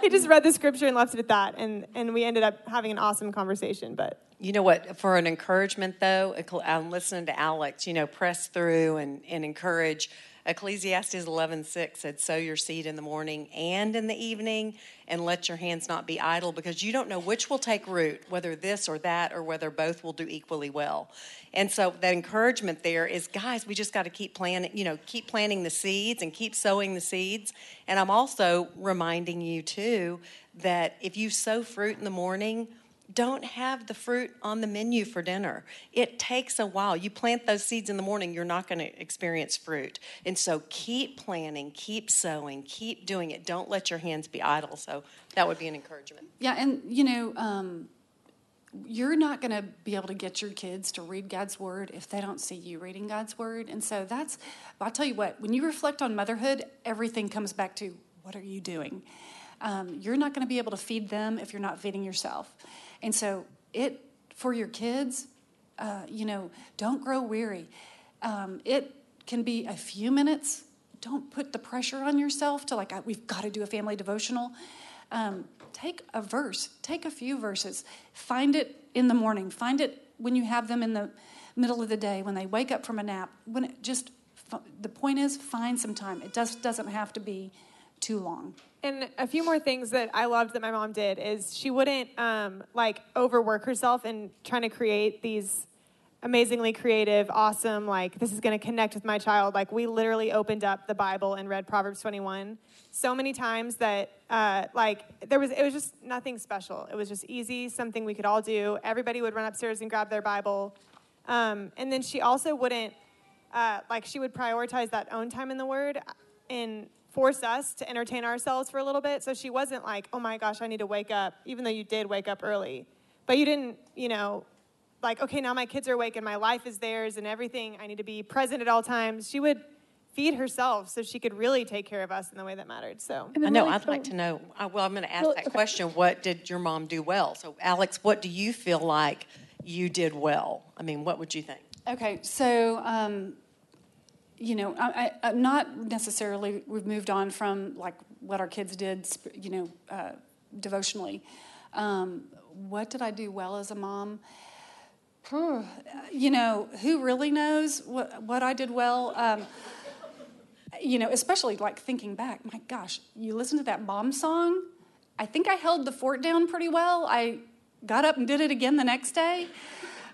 he just read the scripture and left it at that, and and we ended up having an awesome conversation. But you know what? For an encouragement, though, I'm listening to Alex. You know, press through and, and encourage. Ecclesiastes 11:6 said, "Sow your seed in the morning and in the evening, and let your hands not be idle, because you don't know which will take root, whether this or that, or whether both will do equally well." And so, that encouragement there is, guys, we just got to keep planting. You know, keep planting the seeds and keep sowing the seeds. And I'm also reminding you too that if you sow fruit in the morning don't have the fruit on the menu for dinner. It takes a while. You plant those seeds in the morning, you're not going to experience fruit. And so keep planting, keep sowing, keep doing it. Don't let your hands be idle. So that would be an encouragement. Yeah, and you know, um, you're not going to be able to get your kids to read God's word if they don't see you reading God's word. And so that's, I'll tell you what, when you reflect on motherhood, everything comes back to what are you doing? Um, you're not going to be able to feed them if you're not feeding yourself. And so it for your kids, uh, you know, don't grow weary. Um, it can be a few minutes. Don't put the pressure on yourself to like we've got to do a family devotional. Um, take a verse, take a few verses, find it in the morning, find it when you have them in the middle of the day when they wake up from a nap. When it just the point is find some time. It just doesn't have to be too long. And a few more things that I loved that my mom did is she wouldn't um, like overwork herself in trying to create these amazingly creative, awesome, like this is going to connect with my child. Like we literally opened up the Bible and read Proverbs 21 so many times that uh, like there was it was just nothing special. It was just easy, something we could all do. Everybody would run upstairs and grab their Bible, um, and then she also wouldn't uh, like she would prioritize that own time in the Word and force us to entertain ourselves for a little bit. So she wasn't like, oh my gosh, I need to wake up, even though you did wake up early. But you didn't, you know, like, okay, now my kids are awake and my life is theirs and everything. I need to be present at all times. She would feed herself so she could really take care of us in the way that mattered. So I know I'd like to know. Well, I'm going to ask well, that okay. question. What did your mom do well? So, Alex, what do you feel like you did well? I mean, what would you think? Okay, so um, you know, I, I, not necessarily we've moved on from like what our kids did, you know, uh, devotionally. Um, what did I do well as a mom? You know, who really knows what, what I did well? Um, you know, especially like thinking back, my gosh, you listen to that mom song. I think I held the fort down pretty well. I got up and did it again the next day.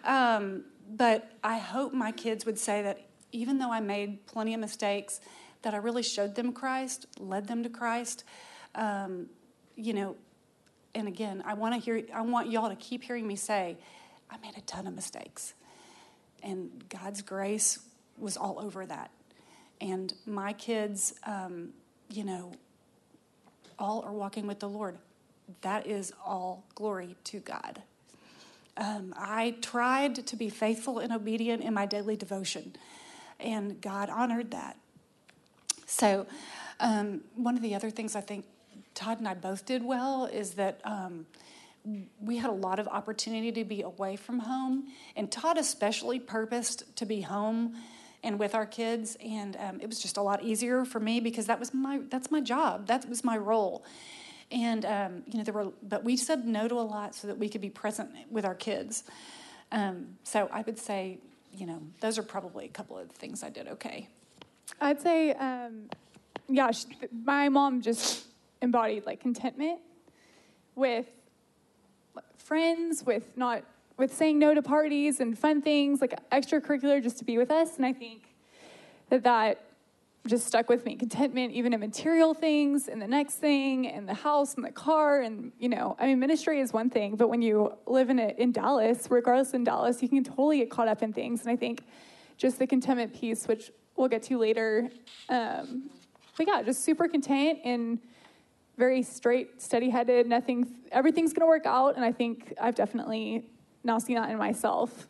Um, but I hope my kids would say that even though I made plenty of mistakes, that I really showed them Christ, led them to Christ. Um, you know, and again, I want to hear. I want y'all to keep hearing me say, I made a ton of mistakes, and God's grace was all over that. And my kids, um, you know, all are walking with the Lord. That is all glory to God. Um, I tried to be faithful and obedient in my daily devotion, and God honored that. So, um, one of the other things I think Todd and I both did well is that um, we had a lot of opportunity to be away from home, and Todd especially purposed to be home and with our kids, and um, it was just a lot easier for me because that was my that's my job, that was my role, and um, you know there were but we said no to a lot so that we could be present with our kids. Um, so I would say, you know, those are probably a couple of things I did okay. I'd say, um, yeah, my mom just embodied like contentment with friends, with not with saying no to parties and fun things like extracurricular just to be with us. And I think that that just stuck with me. Contentment, even in material things, and the next thing, and the house, and the car, and you know, I mean, ministry is one thing, but when you live in it in Dallas, regardless in Dallas, you can totally get caught up in things. And I think just the contentment piece, which we'll get to later, um, but yeah, just super content and very straight, steady-headed. Nothing, everything's gonna work out, and I think I've definitely now seen that in myself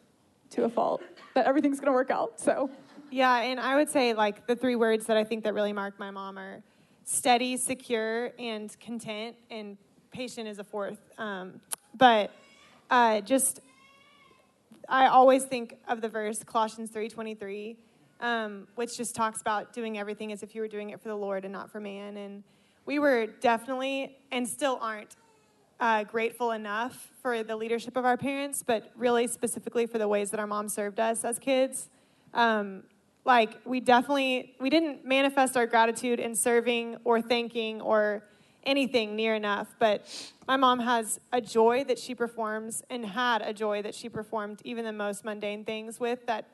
to a fault that everything's gonna work out. So. Yeah, and I would say like the three words that I think that really mark my mom are steady, secure, and content, and patient is a fourth. Um, but uh, just, I always think of the verse Colossians three twenty three, um, which just talks about doing everything as if you were doing it for the Lord and not for man. And we were definitely and still aren't uh, grateful enough for the leadership of our parents, but really specifically for the ways that our mom served us as kids. Um, like we definitely we didn't manifest our gratitude in serving or thanking or anything near enough but my mom has a joy that she performs and had a joy that she performed even the most mundane things with that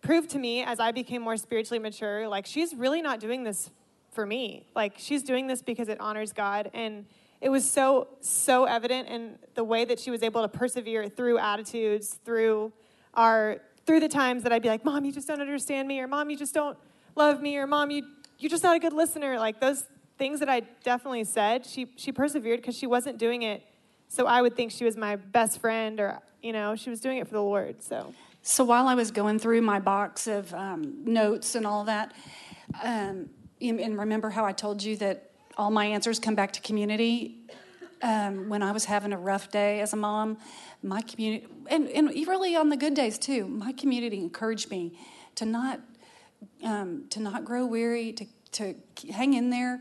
proved to me as i became more spiritually mature like she's really not doing this for me. Like she's doing this because it honors god and it was so so evident in the way that she was able to persevere through attitudes through our through the times that i'd be like mom you just don't understand me or mom you just don't love me or mom you you're just not a good listener like those things that i definitely said she she persevered because she wasn't doing it so i would think she was my best friend or you know she was doing it for the lord so so while i was going through my box of um, notes and all that um, and remember how i told you that all my answers come back to community. Um, when I was having a rough day as a mom, my community, and, and really on the good days too, my community encouraged me to not um, to not grow weary, to to hang in there,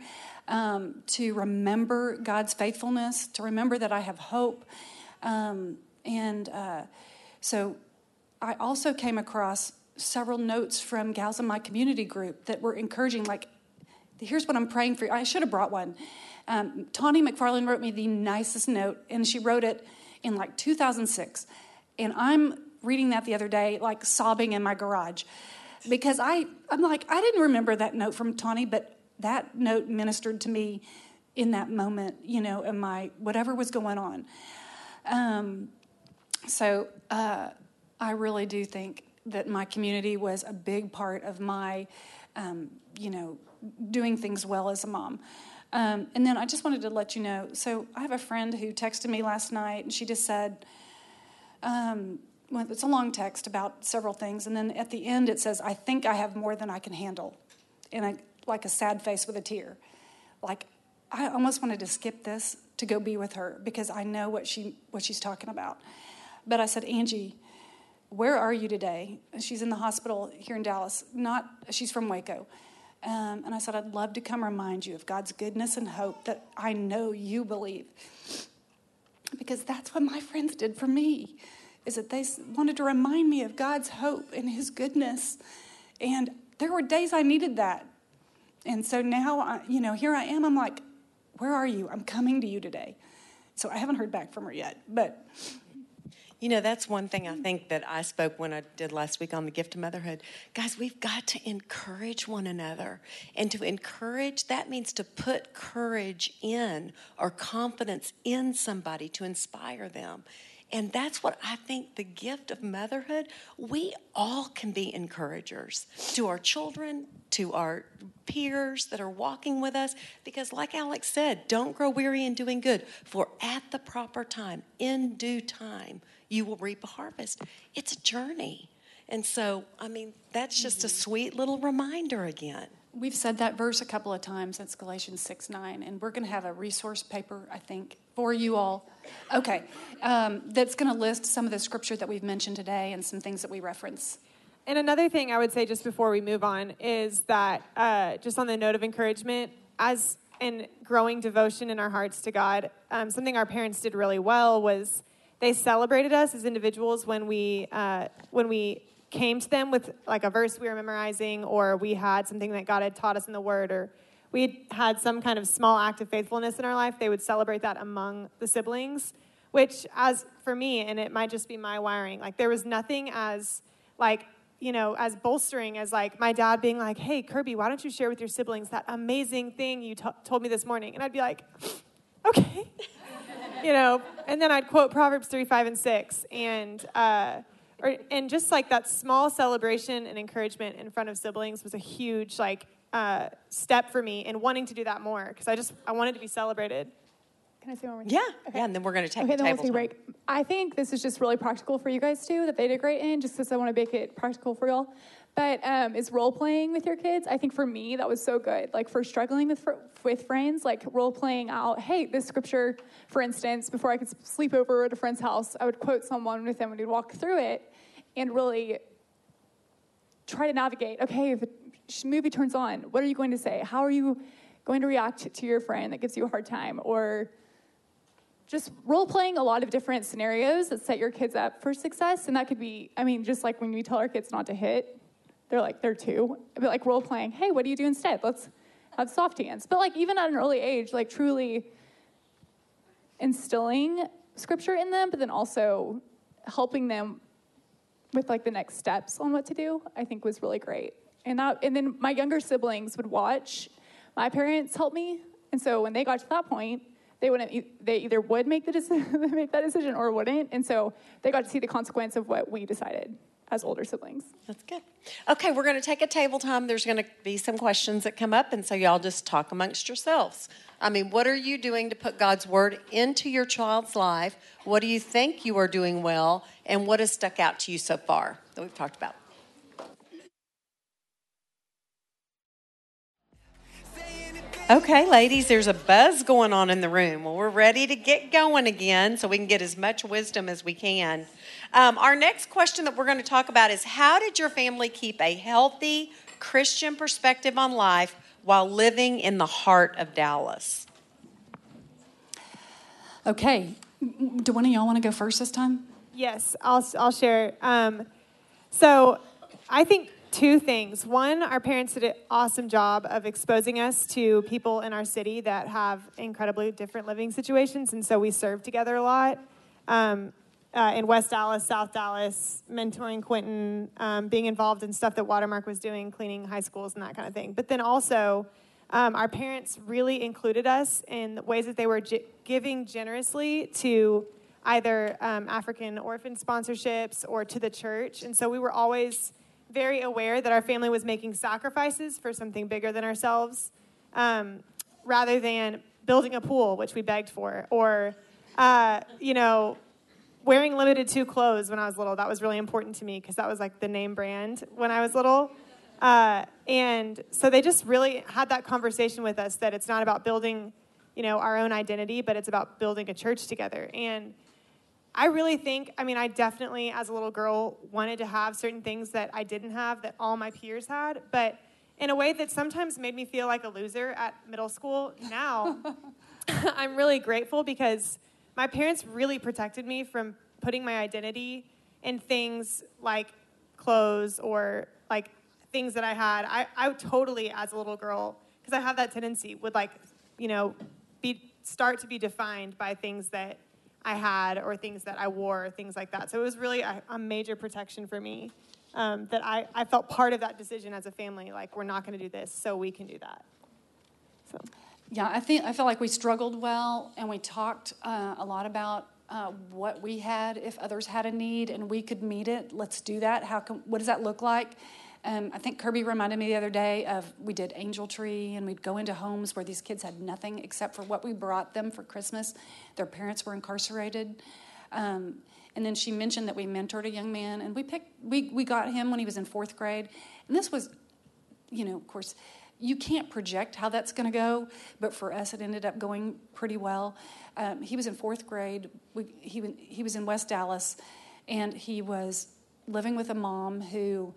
um, to remember God's faithfulness, to remember that I have hope, um, and uh, so I also came across several notes from gals in my community group that were encouraging, like here's what I'm praying for. I should have brought one. Um, Tawny McFarland wrote me the nicest note, and she wrote it in like 2006. And I'm reading that the other day, like sobbing in my garage, because I, I'm like, I didn't remember that note from Tawny, but that note ministered to me in that moment, you know, in my whatever was going on. Um, so uh, I really do think that my community was a big part of my, um, you know, doing things well as a mom. Um, and then I just wanted to let you know so I have a friend who texted me last night, and she just said, um, well, it's a long text about several things. And then at the end, it says, I think I have more than I can handle. And I, like a sad face with a tear. Like, I almost wanted to skip this to go be with her because I know what, she, what she's talking about. But I said, Angie, Where are you today? She's in the hospital here in Dallas. Not, she's from Waco. Um, and I said, I'd love to come remind you of God's goodness and hope that I know you believe. Because that's what my friends did for me, is that they wanted to remind me of God's hope and His goodness. And there were days I needed that. And so now, you know, here I am. I'm like, where are you? I'm coming to you today. So I haven't heard back from her yet, but you know, that's one thing I think that I spoke when I did last week on the gift of motherhood. Guys, we've got to encourage one another. And to encourage, that means to put courage in or confidence in somebody to inspire them. And that's what I think the gift of motherhood, we all can be encouragers to our children, to our peers that are walking with us. Because, like Alex said, don't grow weary in doing good, for at the proper time, in due time, you will reap a harvest. It's a journey. And so, I mean, that's just a sweet little reminder again. We've said that verse a couple of times. It's Galatians 6 9. And we're going to have a resource paper, I think, for you all. Okay. Um, that's going to list some of the scripture that we've mentioned today and some things that we reference. And another thing I would say just before we move on is that, uh, just on the note of encouragement, as in growing devotion in our hearts to God, um, something our parents did really well was they celebrated us as individuals when we uh, when we came to them with like a verse we were memorizing or we had something that God had taught us in the Word or we had some kind of small act of faithfulness in our life, they would celebrate that among the siblings. Which, as for me, and it might just be my wiring, like there was nothing as like you know as bolstering as like my dad being like, "Hey, Kirby, why don't you share with your siblings that amazing thing you t- told me this morning?" And I'd be like, "Okay." you know, and then I'd quote Proverbs 3, 5, and 6. And, uh, or, and just like that small celebration and encouragement in front of siblings was a huge, like, uh, step for me in wanting to do that more because I just, I wanted to be celebrated. Can I say one more? Yeah, okay. yeah, and then we're going to take okay, the then we'll take break. I think this is just really practical for you guys too that they did great in, just because I want to make it practical for y'all. But um, is role playing with your kids? I think for me that was so good. Like for struggling with with friends, like role playing out. Hey, this scripture, for instance, before I could sleep over at a friend's house, I would quote someone with them and we'd walk through it, and really try to navigate. Okay, if the movie turns on, what are you going to say? How are you going to react to your friend that gives you a hard time? Or just role playing a lot of different scenarios that set your kids up for success. And that could be, I mean, just like when we tell our kids not to hit, they're like, they're two. But like role playing, hey, what do you do instead? Let's have soft hands. But like even at an early age, like truly instilling scripture in them, but then also helping them with like the next steps on what to do, I think was really great. And that and then my younger siblings would watch my parents help me. And so when they got to that point, they wouldn't they either would make the decision make that decision or wouldn't. And so they got to see the consequence of what we decided as older siblings. That's good. Okay, we're going to take a table time. There's going to be some questions that come up, and so y'all just talk amongst yourselves. I mean, what are you doing to put God's word into your child's life? What do you think you are doing well? And what has stuck out to you so far that we've talked about? Okay, ladies, there's a buzz going on in the room. Well, we're ready to get going again so we can get as much wisdom as we can. Um, our next question that we're going to talk about is How did your family keep a healthy Christian perspective on life while living in the heart of Dallas? Okay. Do one of y'all want to go first this time? Yes, I'll, I'll share. Um, so I think two things. One, our parents did an awesome job of exposing us to people in our city that have incredibly different living situations, and so we served together a lot. Um, uh, in West Dallas, South Dallas, mentoring Quentin, um, being involved in stuff that Watermark was doing, cleaning high schools and that kind of thing. But then also, um, our parents really included us in ways that they were giving generously to either um, African orphan sponsorships or to the church. And so we were always very aware that our family was making sacrifices for something bigger than ourselves um, rather than building a pool, which we begged for, or, uh, you know, wearing Limited Too clothes when I was little. That was really important to me because that was like the name brand when I was little. Uh, and so they just really had that conversation with us that it's not about building, you know, our own identity, but it's about building a church together. And I really think, I mean, I definitely, as a little girl, wanted to have certain things that I didn't have that all my peers had, but in a way that sometimes made me feel like a loser at middle school. Now, I'm really grateful because my parents really protected me from putting my identity in things like clothes or like things that I had. I, I totally, as a little girl, because I have that tendency, would like, you know, be start to be defined by things that I had or things that I wore, things like that. So it was really a, a major protection for me um, that I, I felt part of that decision as a family. Like, we're not going to do this, so we can do that. So. Yeah, I think I feel like we struggled well, and we talked uh, a lot about uh, what we had if others had a need, and we could meet it. Let's do that. How can? What does that look like? Um, I think Kirby reminded me the other day of we did Angel Tree, and we'd go into homes where these kids had nothing except for what we brought them for Christmas. Their parents were incarcerated. Um, and then she mentioned that we mentored a young man, and we picked we we got him when he was in fourth grade, and this was, you know, of course you can't project how that's going to go, but for us, it ended up going pretty well. Um, he was in fourth grade. We, he, he was in West Dallas, and he was living with a mom who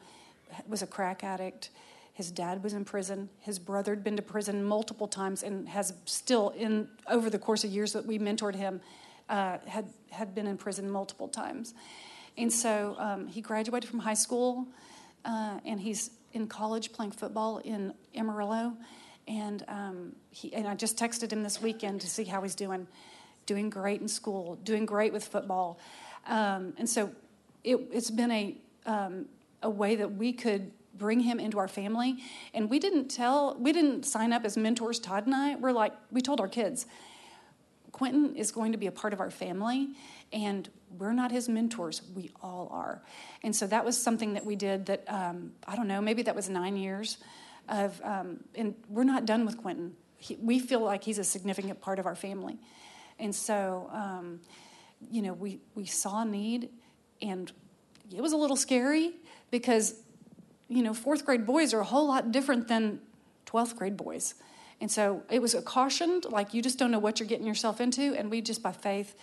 was a crack addict. His dad was in prison. His brother had been to prison multiple times and has still, in over the course of years that we mentored him, uh, had had been in prison multiple times. And so um, he graduated from high school, uh, and he's in college playing football in Amarillo, and um, he and I just texted him this weekend to see how he's doing. Doing great in school, doing great with football, um, and so it, has been a um, a way that we could bring him into our family. And we didn't tell, we didn't sign up as mentors. Todd and I we're like we told our kids, Quentin is going to be a part of our family, and we're not his mentors. We all are. And so that was something that we did that, um, I don't know, maybe that was nine years of, um, and we're not done with Quentin. He, we feel like he's a significant part of our family. And so, um, you know, we, we saw need, and it was a little scary because, you know, fourth grade boys are a whole lot different than 12th grade boys. And so it was a cautioned, like you just don't know what you're getting yourself into. And we just by faith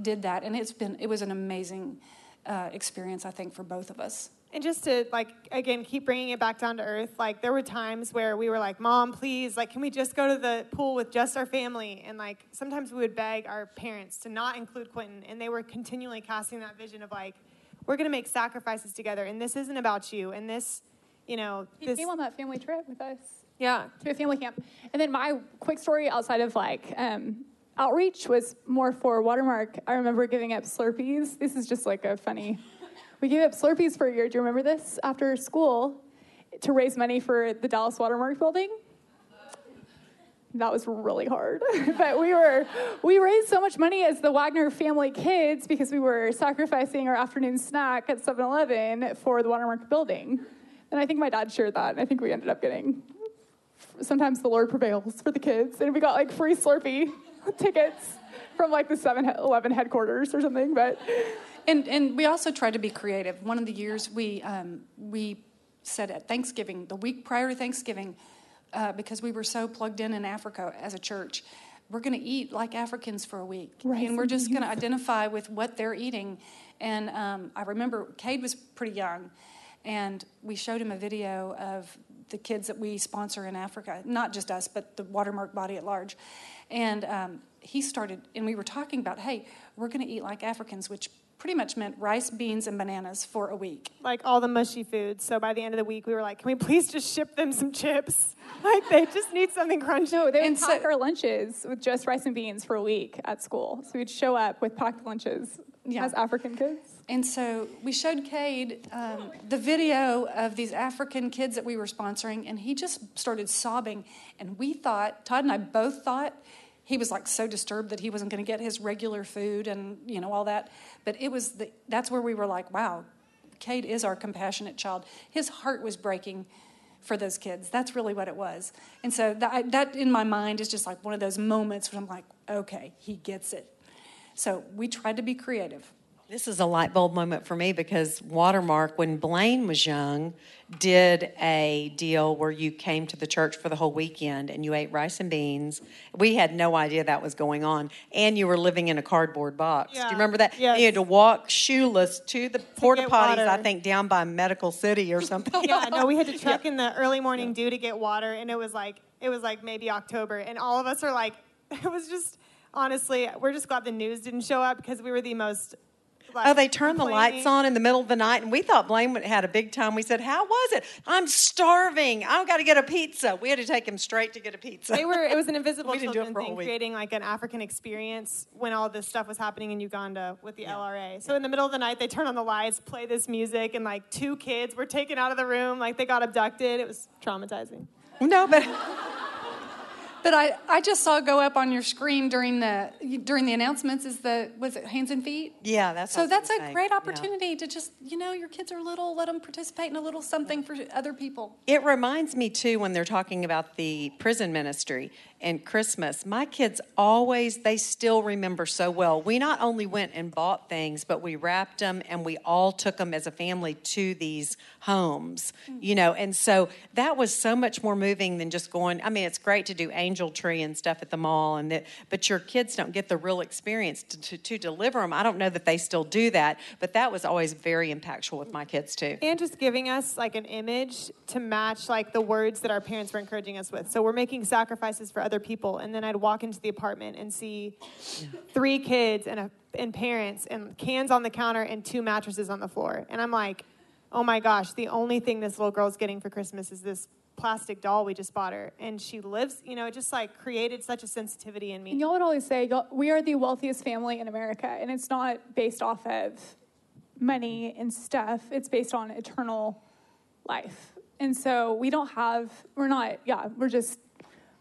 did that. And it's been, it was an amazing uh, experience, I think, for both of us. And just to like again keep bringing it back down to earth, like there were times where we were like, "Mom, please, like, can we just go to the pool with just our family?" And like sometimes we would beg our parents to not include Quentin, and they were continually casting that vision of like, "We're going to make sacrifices together, and this isn't about you." And this, you know, he this, came on that family trip with us. Yeah, to a family camp. And then my quick story outside of like um, outreach was more for Watermark. I remember giving up Slurpees. This is just like a funny. We gave up Slurpees for a year. Do you remember this? After school, to raise money for the Dallas Watermark building. That was really hard, but we were we raised so much money as the Wagner family kids because we were sacrificing our afternoon snack at 7-Eleven for the Watermark building. And I think my dad shared that, and I think we ended up getting sometimes the Lord prevails for the kids, and we got like free Slurpee tickets from like the 7-Eleven headquarters or something. But and and we also tried to be creative. One of the years we um, we said at Thanksgiving, the week prior to Thanksgiving, uh, because we were so plugged in in Africa as a church. We're going to eat like Africans for a week, right. and we're just going to identify with what they're eating. And um, I remember Cade was pretty young, and we showed him a video of the kids that we sponsor in Africa, not just us, but the Watermark body at large. And um, he started, and we were talking about, hey, we're going to eat like Africans, which pretty much meant rice, beans, and bananas for a week. Like all the mushy foods. So by the end of the week, we were like, can we please just ship them some chips? Like they just need something crunchy. No, they would pack so, our lunches with just rice and beans for a week at school. So we'd show up with packed lunches yeah. as African kids. And so we showed Cade um, the video of these African kids that we were sponsoring, and he just started sobbing. And we thought, Todd and I both thought, he was like so disturbed that he wasn't going to get his regular food and you know all that. But it was the, that's where we were like, wow, Cade is our compassionate child. His heart was breaking for those kids. That's really what it was. And so that, that in my mind is just like one of those moments where I'm like, okay, he gets it. So we tried to be creative This is a light bulb moment for me because Watermark, when Blaine was young, did a deal where you came to the church for the whole weekend and you ate rice and beans. We had no idea that was going on. And you were living in a cardboard box. Do you remember that? Yes. You had to walk shoeless to the porta potties. I think, down by Medical City or something. yeah, no, we had to truck in the early morning dew to get water, and it was like it was like maybe October, and all of us are like, it was just honestly, we're just glad the news didn't show up because we were the most. Like, Oh, they turned the lights on in the middle of the night, and we thought Blaine had a big time. We said, "How was it? I'm starving. I've got to get a pizza." We had to take him straight to get a pizza. They were. It was an invisible We didn't do it children thing, creating like an African experience when all this stuff was happening in Uganda with the LRA. So in the middle of the night, they turn on the lights, play this music, and like two kids were taken out of the room, like they got abducted. It was traumatizing. no, but But I, I just saw go up on your screen during the during the announcements is the was it hands and feet? yeah, that's So what I was that's a great Yeah. opportunity to just you know your kids are little, let them participate in a little something for other people. It reminds me too when they're talking about the prison ministry and Christmas. My kids always they still remember so well. We not only went and bought things, but we wrapped them and we all took them as a family to these homes. Mm. You know, and so that was so much more moving than just going. I mean, it's great to do angel tree and stuff at the mall, and that, but your kids don't get the real experience to, to, to deliver them. I don't know that they still do that, but that was always very impactful with my kids too. and just giving us like an image to match like the words that our parents were encouraging us with. So we're making sacrifices for other people, and then I'd walk into the apartment and see three kids and a, and parents and cans on the counter and two mattresses on the floor, and I'm like, oh my gosh, the only thing this little girl's getting for Christmas is this plastic doll we just bought her, and she lives. You know, it just like created such a sensitivity in me. And y'all would always say, we are the wealthiest family in America, and it's not based off of money and stuff, it's based on eternal life. And so we don't have, we're not, yeah, we're just,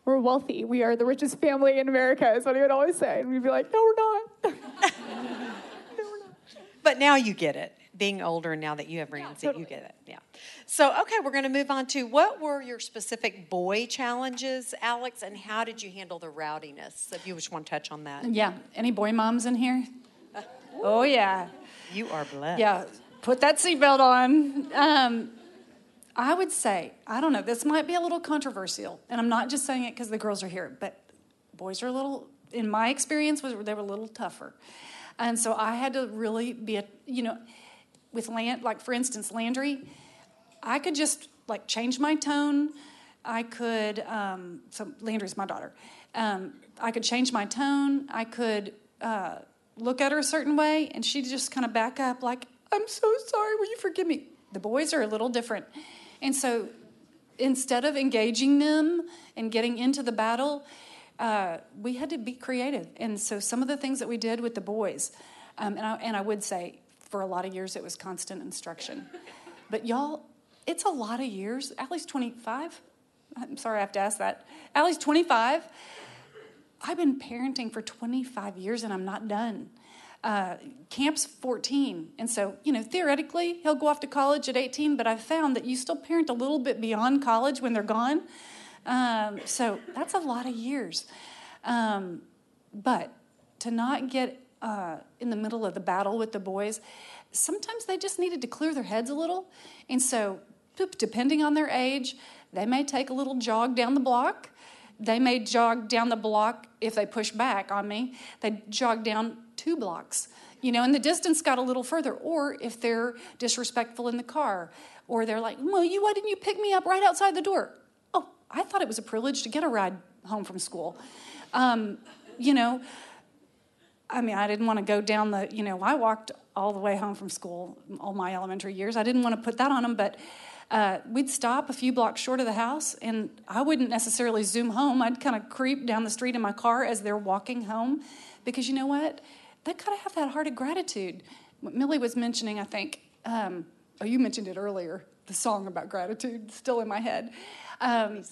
we're wealthy. We are the richest family in America, is what he would always say. And we'd be like, no, we're not. But now you get it. Being older, and now that you have Ramsey, totally. you get it. Yeah. So, okay, we're going to move on to what were your specific boy challenges, Alex, and how did you handle the rowdiness? If you just want to touch on that. Yeah. Any boy moms in here? Oh yeah. You are blessed. Yeah. Put that seatbelt on. Um, I would say, I don't know, this might be a little controversial, and I'm not just saying it because the girls are here, but boys are a little, in my experience, they were a little tougher. And so I had to really be a, you know, with land, like for instance, Landry, I could just like change my tone. I could, um, so Landry's my daughter. Um, I could change my tone. I could uh, look at her a certain way, and she'd just kind of back up, like, I'm so sorry, will you forgive me? The boys are a little different. And so instead of engaging them and getting into the battle, uh, we had to be creative. And so some of the things that we did with the boys, um, and, I, and I would say for a lot of years it was constant instruction. But y'all, it's a lot of years. Ally's 25. I'm sorry I have to ask that. Ally's 25. I've been parenting for 25 years and I'm not done. Uh, Camp's 14. And so, you know, theoretically, he'll go off to college at 18, but I've found that you still parent a little bit beyond college when they're gone. Um, so that's a lot of years. Um, but to not get uh, in the middle of the battle with the boys, sometimes they just needed to clear their heads a little. And so, depending on their age, they may take a little jog down the block. They may jog down the block if they push back on me. They jog down two blocks, you know, and the distance got a little further. Or if they're disrespectful in the car, or they're like, "Well, you why didn't you pick me up right outside the door?" Oh, I thought it was a privilege to get a ride home from school. Um, you know, I mean, I didn't want to go down the, you know, I walked all the way home from school all my elementary years. I didn't want to put that on them, but uh, we'd stop a few blocks short of the house, and I wouldn't necessarily zoom home. I'd kind of creep down the street in my car as they're walking home, because you know what? They gotta have that heart of gratitude. What Millie was mentioning, I think. Um, oh, you mentioned it earlier. The song about gratitude, still in my head. Um,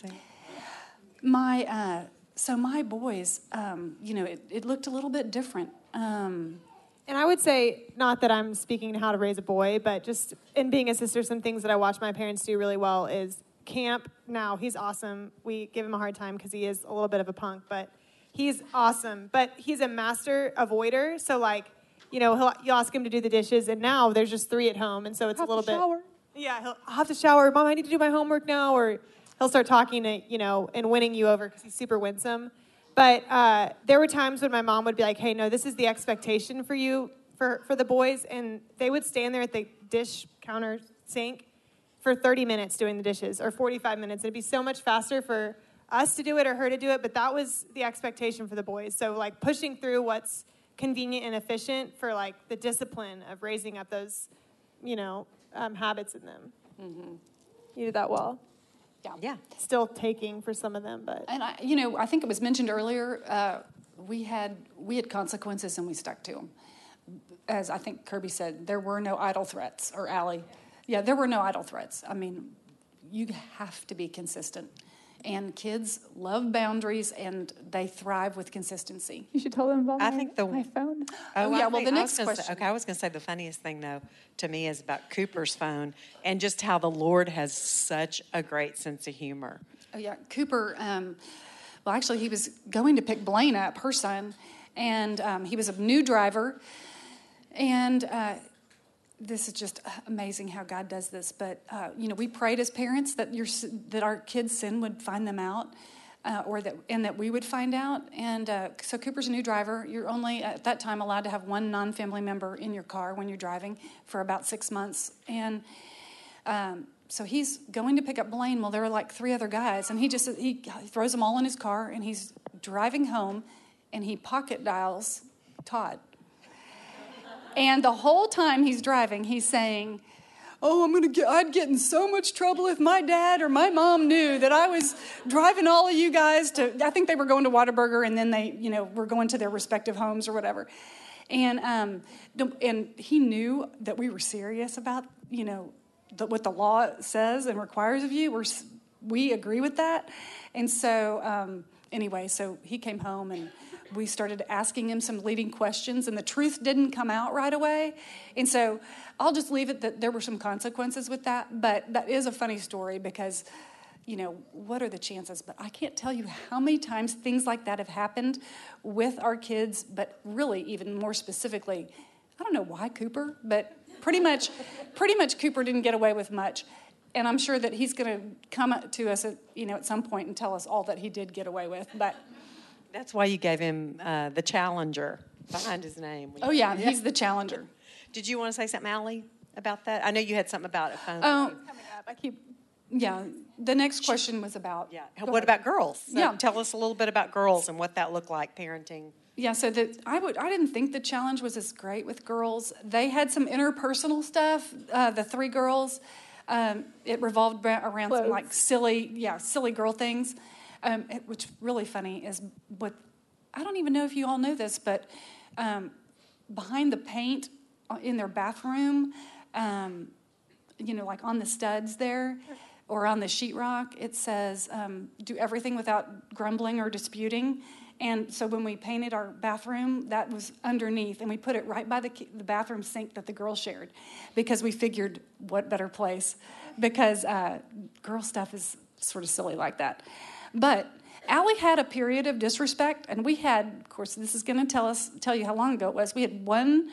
my uh, so my boys, um, you know, it, it looked a little bit different. Um, And I would say, not that I'm speaking to how to raise a boy, but just in being a sister, some things that I watch my parents do really well is Camp. Now, he's awesome. We give him a hard time because he is a little bit of a punk, but he's awesome. But he's a master avoider. So, like, you know, he'll, you'll ask him to do the dishes, and now there's just three at home, and so it's a little to shower. bit. Yeah, he'll I'll have to shower. Mom, I need to do my homework now, or he'll start talking to you know and winning you over because he's super winsome. But uh, there were times when my mom would be like, "Hey, no, this is the expectation for you for for the boys," and they would stand there at the dish counter sink for 30 minutes doing the dishes or 45 minutes. It'd be so much faster for us to do it or her to do it, but that was the expectation for the boys. So like pushing through what's convenient and efficient for like the discipline of raising up those, you know, um, habits in them. You did that well. Yeah. Yeah. Still taking for some of them, but And I, you know, I think it was mentioned earlier. Uh, we had we had consequences and we stuck to them. As I think Kirby said, there were no idle threats. Or Ally, yeah, there were no idle threats. I mean, you have to be consistent, and kids love boundaries and they thrive with consistency. You should tell them about I my, think the- my phone. Oh, I yeah, well, think- the next was gonna say- question- okay, I was going to say the funniest thing, though, to me is about Cooper's phone and just how the Lord has such a great sense of humor. Oh yeah, Cooper. Um, well, actually, he was going to pick Blaine up, her son, and um, he was a new driver. And uh, this is just amazing how God does this. But uh, you know, we prayed as parents that your that our kids' sin would find them out. Uh, or that, and that we would find out. And uh, so Cooper's a new driver. You're only at that time allowed to have one non-family member in your car when you're driving for about six months. And um, so he's going to pick up Blaine. Well, there are like three other guys, and he just he throws them all in his car, and he's driving home, and he pocket dials Todd. And the whole time he's driving, he's saying, "Oh, I'm gonna get. I'd get in so much trouble if my dad or my mom knew that I was driving all of you guys to. I think they were going to Whataburger, and then they, you know, were going to their respective homes or whatever." And um, and he knew that we were serious about, you know, the, what the law says and requires of you. We're we agree with that, and so um, anyway, so he came home and we started asking him some leading questions, and the truth didn't come out right away. And so I'll just leave it that there were some consequences with that. But that is a funny story because, you know, what are the chances? But I can't tell you how many times things like that have happened with our kids, but really, even more specifically, I don't know why Cooper, but pretty much, pretty much Cooper didn't get away with much. And I'm sure that he's going to come to us, at, you know, at some point and tell us all that he did get away with. But That's why you gave him uh, the Challenger behind his name. oh yeah, he's the challenger. Did you want to say something, Ally, about that? I know you had something about it. phone. Oh, coming up, I keep yeah. The next question was about yeah. What ahead. about girls? So Yeah. Tell us a little bit about girls and what that looked like parenting. Yeah, so the, I would I didn't think the challenge was as great with girls. They had some interpersonal stuff. Uh, the three girls, um, it revolved ba- around some like silly, yeah, silly girl things. Um, it, which really funny is what I don't even know if you all know this, but um, behind the paint uh, in their bathroom, um, you know, like on the studs there or on the sheetrock, it says, um, do everything without grumbling or disputing. And so when we painted our bathroom, that was underneath, and we put it right by the, the bathroom sink that the girls shared because we figured what better place because uh, girl stuff is sort of silly like that. But Ally had a period of disrespect, and we had, of course, this is going to tell us tell you how long ago it was. We had one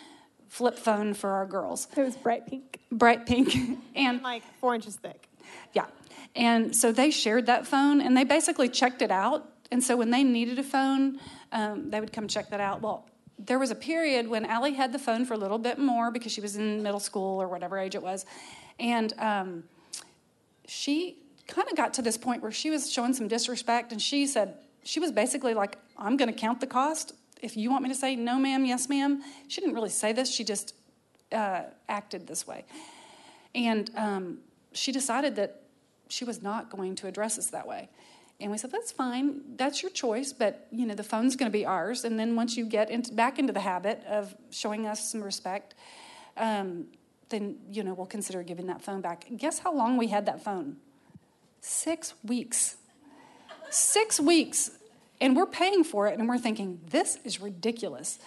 flip phone for our girls, It was bright pink. bright pink, and like four inches thick. yeah. And so they shared that phone and they basically checked it out. And so when they needed a phone, um, they would come check that out. Well, there was a period when Ally had the phone for a little bit more because she was in middle school or whatever age it was. And um, she kind of got to this point where she was showing some disrespect and she said, she was basically like, I'm going to count the cost. If you want me to say no, ma'am, yes, ma'am. She didn't really say this, she just uh, acted this way. And um, she decided that she was not going to address us that way. And we said, that's fine. That's your choice, but you know the phone's going to be ours. And then once you get into, back into the habit of showing us some respect, um, then you know we'll consider giving that phone back. Guess how long we had that phone? Six weeks. Six weeks, and we're paying for it, and we're thinking this is ridiculous.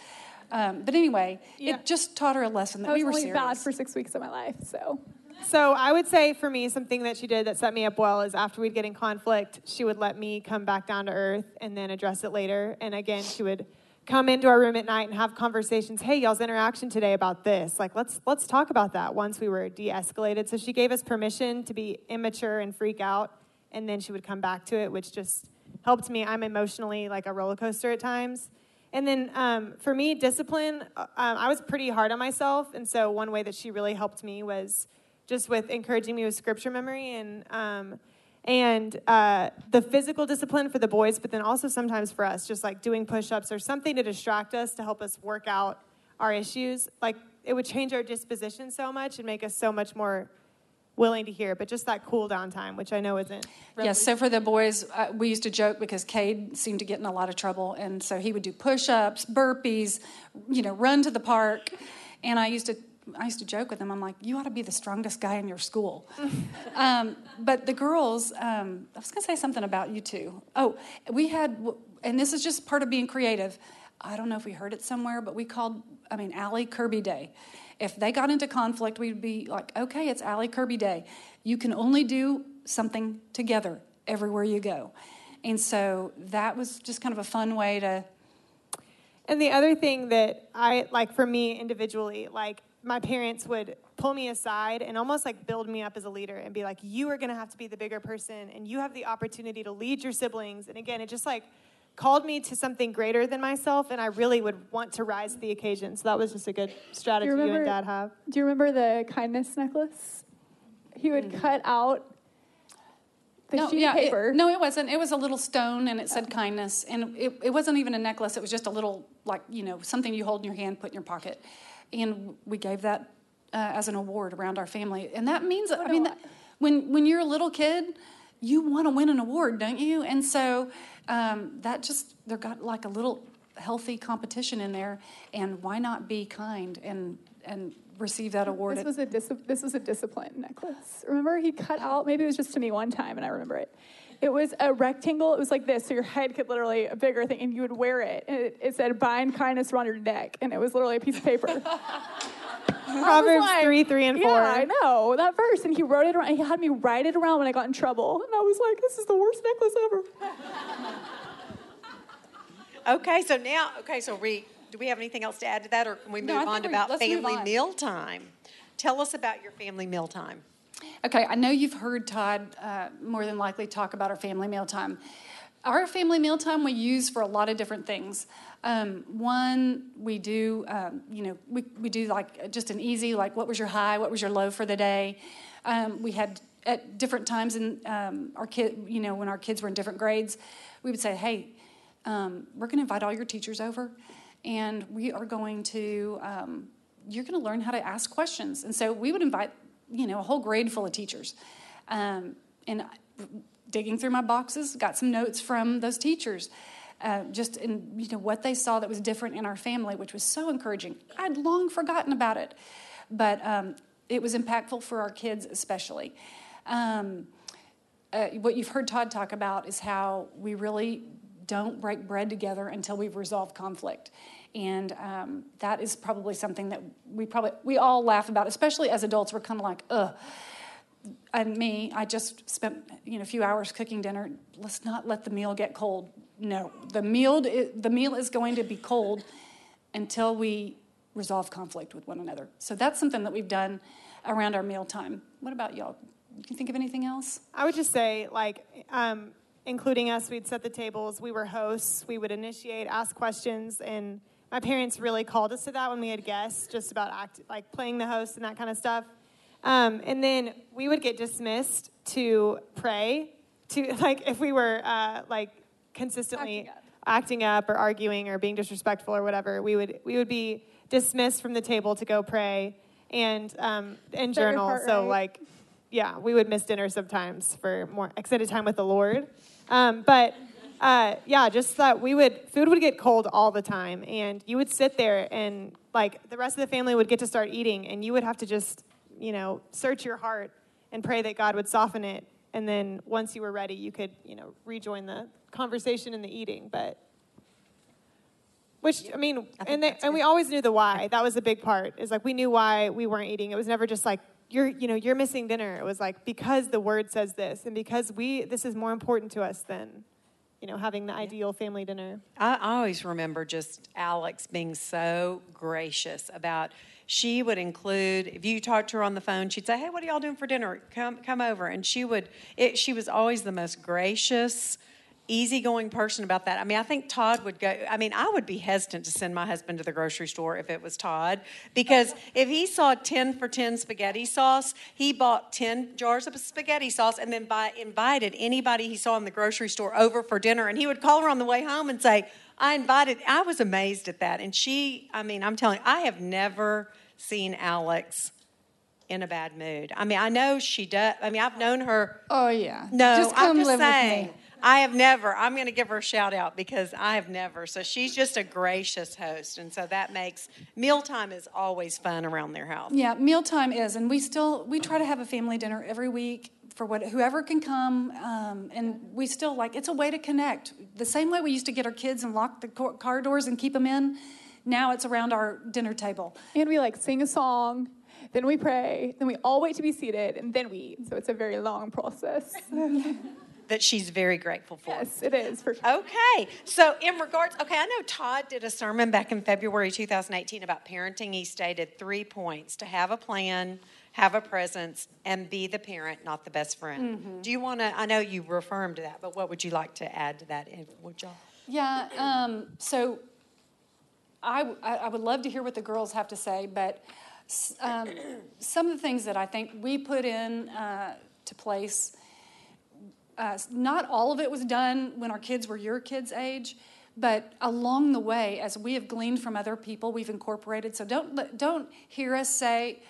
Um, but anyway, Yeah. it just taught her a lesson that I was we were only serious. bad for six weeks of my life, so So I would say for me, something that she did that set me up well is after we'd get in conflict, she would let me come back down to earth and then address it later. And again, she would come into our room at night and have conversations. Hey, y'all's interaction today about this. Like, let's let's talk about that once we were de-escalated. So she gave us permission to be immature and freak out, and then she would come back to it, which just helped me. I'm emotionally like a roller coaster at times. And then um, for me, discipline, uh, um, I was pretty hard on myself. And so one way that she really helped me was just with encouraging me with scripture memory and, um, and uh, the physical discipline for the boys, but then also sometimes for us, just like doing push ups or something to distract us to help us work out our issues. Like it would change our disposition so much and make us so much more willing to hear, but just that cool down time, which I know isn't. Yes, so for the boys, uh, we used to joke because Cade seemed to get in a lot of trouble, and so he would do push-ups, burpees, you know, run to the park, and I used to. I used to joke with them. I'm like, you ought to be the strongest guy in your school. um, but the girls, um, I was going to say something about you two. Oh, we had, and this is just part of being creative. I don't know if we heard it somewhere, but we called, I mean, Ally Kirby Day. If they got into conflict, we'd be like, okay, it's Ally Kirby Day. You can only do something together everywhere you go. And so that was just kind of a fun way to. And the other thing that I like for me individually, like my parents would pull me aside and almost like build me up as a leader and be like, you are going to have to be the bigger person and you have the opportunity to lead your siblings. And again, it just like called me to something greater than myself, and I really would want to rise to the occasion. So that was just a good strategy you, remember, you and Dad have. Do you remember the kindness necklace? He would mm-hmm. cut out the no, sheet yeah, of paper. It, no, it wasn't. It was a little stone, and it said oh. kindness, and it, it wasn't even a necklace. It was just a little, like you know, something you hold in your hand, put in your pocket, and we gave that uh, as an award around our family, and that means. I mean, that, when when you're a little kid, you want to win an award, don't you? And so um, that just they got like a little healthy competition in there, and why not be kind and and receive that award? This was a dis- this was a discipline necklace. Remember, he cut out. Maybe it was just to me one time, and I remember it. It was a rectangle. It was like this, so your head could literally a bigger thing, and you would wear it. And it, it said "Bind kindness around your neck," and it was literally a piece of paper. Proverbs like, 3, 3, and 4. Yeah, I know, that verse. And he wrote it around, he had me write it around when I got in trouble. And I was like, this is the worst necklace ever. okay, so now, okay, so we, do we have anything else to add to that, or can we move no, on to about family meal time? Tell us about your family meal time. Okay, I know you've heard Todd uh, more than likely talk about our family meal time. Our family meal time we use for a lot of different things. Um, one, we do, um, you know, we, we do like just an easy, like what was your high, what was your low for the day. Um, we had at different times in um, our kid, you know, when our kids were in different grades, we would say, hey, um, we're going to invite all your teachers over, and we are going to, um, you're going to learn how to ask questions. And so we would invite, you know, a whole grade full of teachers. and digging through my boxes, got some notes from those teachers uh, just in you know what they saw that was different in our family, which was so encouraging. I'd long forgotten about it, but um, it was impactful for our kids especially. Um, uh, what you've heard Todd talk about is how we really don't break bread together until we've resolved conflict and um, that is probably something that we probably we all laugh about especially as adults we're kind of like ugh and me i just spent you know a few hours cooking dinner let's not let the meal get cold no, the meal, the meal is going to be cold until we resolve conflict with one another. So that's something that we've done around our meal time. What about y'all? Can you think of anything else? I would just say, like, um, including us, we'd set the tables, we were hosts, we would initiate, ask questions, and my parents really called us to that when we had guests, just about act, like playing the host and that kind of stuff. Um, and then we would get dismissed to pray, to like if we were uh, like consistently acting up. acting up. or arguing or being disrespectful or whatever, we would we would be dismissed from the table to go pray and um, and journal. So right? like, yeah, we would miss dinner sometimes for more extended time with the Lord. Um, but uh, yeah, just that we would food would get cold all the time, and you would sit there and like the rest of the family would get to start eating, and you would have to just you know search your heart and pray that God would soften it, and then once you were ready, you could you know rejoin the conversation and the eating, but which I mean, I and they, and we always knew the why. That was a big part. Is like we knew why we weren't eating. It was never just like you're you know you're missing dinner. It was like because the word says this, and because we this is more important to us than you know, having the ideal family dinner. I, I always remember just Alex being so gracious about. She would include if you talked to her on the phone, she'd say, "Hey, what are y'all doing for dinner? Come, come over." And she would. It, she was always the most gracious, easygoing person about that. I mean, I think Todd would go. I mean, I would be hesitant to send my husband to the grocery store if it was Todd, because if he saw 10 for 10 spaghetti sauce, he bought 10 jars of spaghetti sauce and then by, invited anybody he saw in the grocery store over for dinner. And he would call her on the way home and say, I invited, I was amazed at that. And she, I mean, I'm telling you, I have never seen Alex in a bad mood. I mean, I know she does. I mean, I've known her. Oh yeah. No, just come I'm just live saying. with me. I have never. I'm going to give her a shout out because I have never. So she's just a gracious host, and so that makes mealtime is always fun around their house. Yeah, mealtime is, and we still we try to have a family dinner every week for what whoever can come, um, and we still like it's a way to connect. The same way we used to get our kids and lock the car car doors and keep them in. Now it's around our dinner table. And we like sing a song, then we pray, then we all wait to be seated, and then we eat. So it's a very long process. That she's very grateful for. yes, it is for sure. Okay, so in regards, okay, I know Todd did a sermon back in February 2018 about parenting. He stated three points to have a plan, have a presence, and be the parent, not the best friend. Do you want to? I know you reaffirmed that, but what would you like to add to that? Would y'all? Yeah. Um, so I, I I would love to hear what the girls have to say, but um, some of the things that I think we put in uh, to place, uh, not all of it was done when our kids were your kids' age, but along the way, as we have gleaned from other people, we've incorporated. So don't don't hear us say.